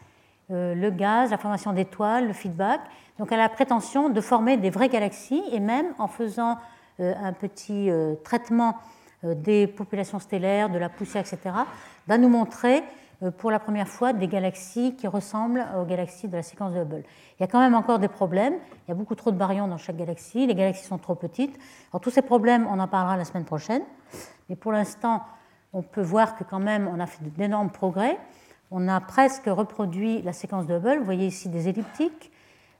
euh, le gaz, la formation d'étoiles, le feedback. Donc elle a la prétention de former des vraies galaxies et même en faisant euh, un petit traitement des populations stellaires, de la poussière, etc., va nous montrer pour la première fois des galaxies qui ressemblent aux galaxies de la séquence de Hubble. Il y a quand même encore des problèmes. Il y a beaucoup trop de baryons dans chaque galaxie. Les galaxies sont trop petites. Alors tous ces problèmes, on en parlera la semaine prochaine. Mais pour l'instant, on peut voir que quand même on a fait d'énormes progrès. On a presque reproduit la séquence de Hubble. Vous voyez ici des elliptiques,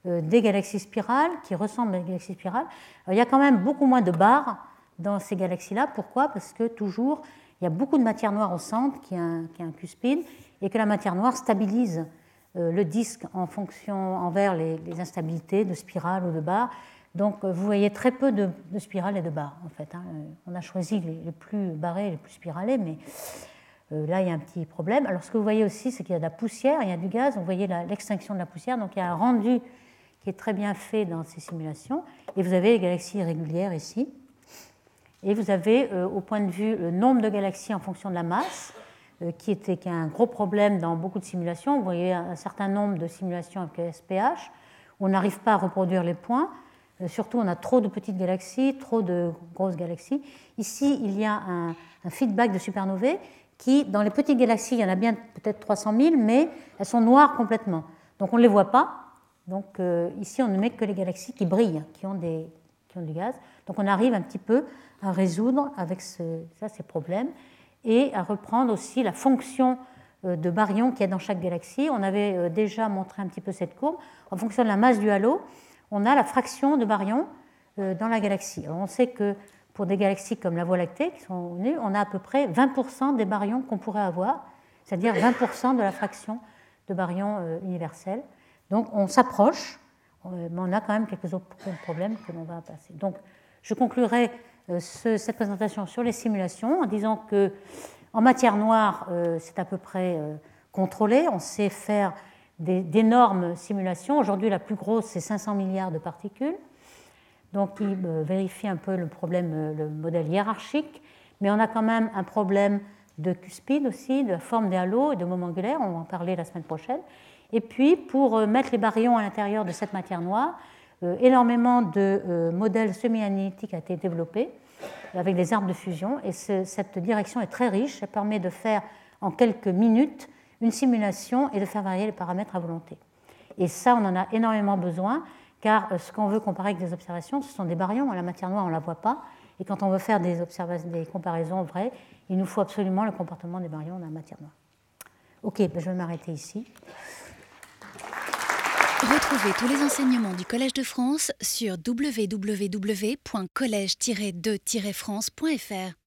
euh, des galaxies spirales qui ressemblent à des galaxies spirales. il y a quand même beaucoup moins de barres dans ces galaxies-là. Pourquoi? Parce que toujours, il y a beaucoup de matière noire au centre qui est un, cuspide et que la matière noire stabilise euh, le disque en fonction envers les, instabilités de spirales ou de barres. Donc euh, vous voyez très peu de, spirales et de barres en fait. Hein. Euh, on a choisi les, plus barrés, les plus spiralés, mais là il y a un petit problème. Alors ce que vous voyez aussi, c'est qu'il y a de la poussière, il y a du gaz. Vous voyez l'extinction de la poussière, donc il y a un rendu qui est très bien fait dans ces simulations. Et vous avez les galaxies irrégulières ici. Et vous avez au point de vue le nombre de galaxies en fonction de la masse, qui, était, qui est un gros problème dans beaucoup de simulations. Vous voyez un certain nombre de simulations avec SPH on n'arrive pas à reproduire les points. Euh, surtout, on a trop de petites galaxies, trop de grosses galaxies. Ici, il y a un, feedback de supernovae qui, dans les petites galaxies, il y en a bien peut-être 300 000, mais elles sont noires complètement. Donc on ne les voit pas. Donc euh, ici, on ne met que les galaxies qui brillent, des, qui ont du gaz. Donc on arrive un petit peu à résoudre avec ça, ces problèmes et à reprendre aussi la fonction euh, de baryons qu'il y a dans chaque galaxie. On avait déjà montré un petit peu cette courbe. En fonction de la masse du halo, on a la fraction de baryons euh, dans la galaxie. on sait que pour des galaxies comme la Voie lactée, qui sont venues, on a à peu près 20% des baryons qu'on pourrait avoir, c'est-à-dire 20% de la fraction de baryons euh, universels. Donc on s'approche, euh, mais on a quand même quelques autres problèmes que l'on va passer. Donc je conclurai cette présentation sur les simulations en disant que en matière noire, c'est à peu près contrôlé. On sait faire d'énormes simulations. Aujourd'hui, la plus grosse, c'est 500 milliards de particules. Donc, euh, vérifie un peu le problème, euh, le modèle hiérarchique. Mais on a quand même un problème de cuspide aussi, de forme des halos et de moments angulaires. On va en parler la semaine prochaine. Et puis, pour euh, mettre les baryons à l'intérieur de cette matière noire, énormément de modèles semi-analytiques ont été développés avec des arbres de fusion. Et cette direction est très riche. Elle permet de faire en quelques minutes une simulation et de faire varier les paramètres à volonté. Et ça, on en a énormément besoin, car euh, ce qu'on veut comparer avec des observations, ce sont des baryons. La matière noire, on ne la voit pas. Et quand on veut faire des, des comparaisons vraies, il nous faut absolument le comportement des baryons dans la matière noire. Ok, ben, je vais m'arrêter ici. Retrouvez tous les enseignements du Collège de France sur www.collège-2-france.fr.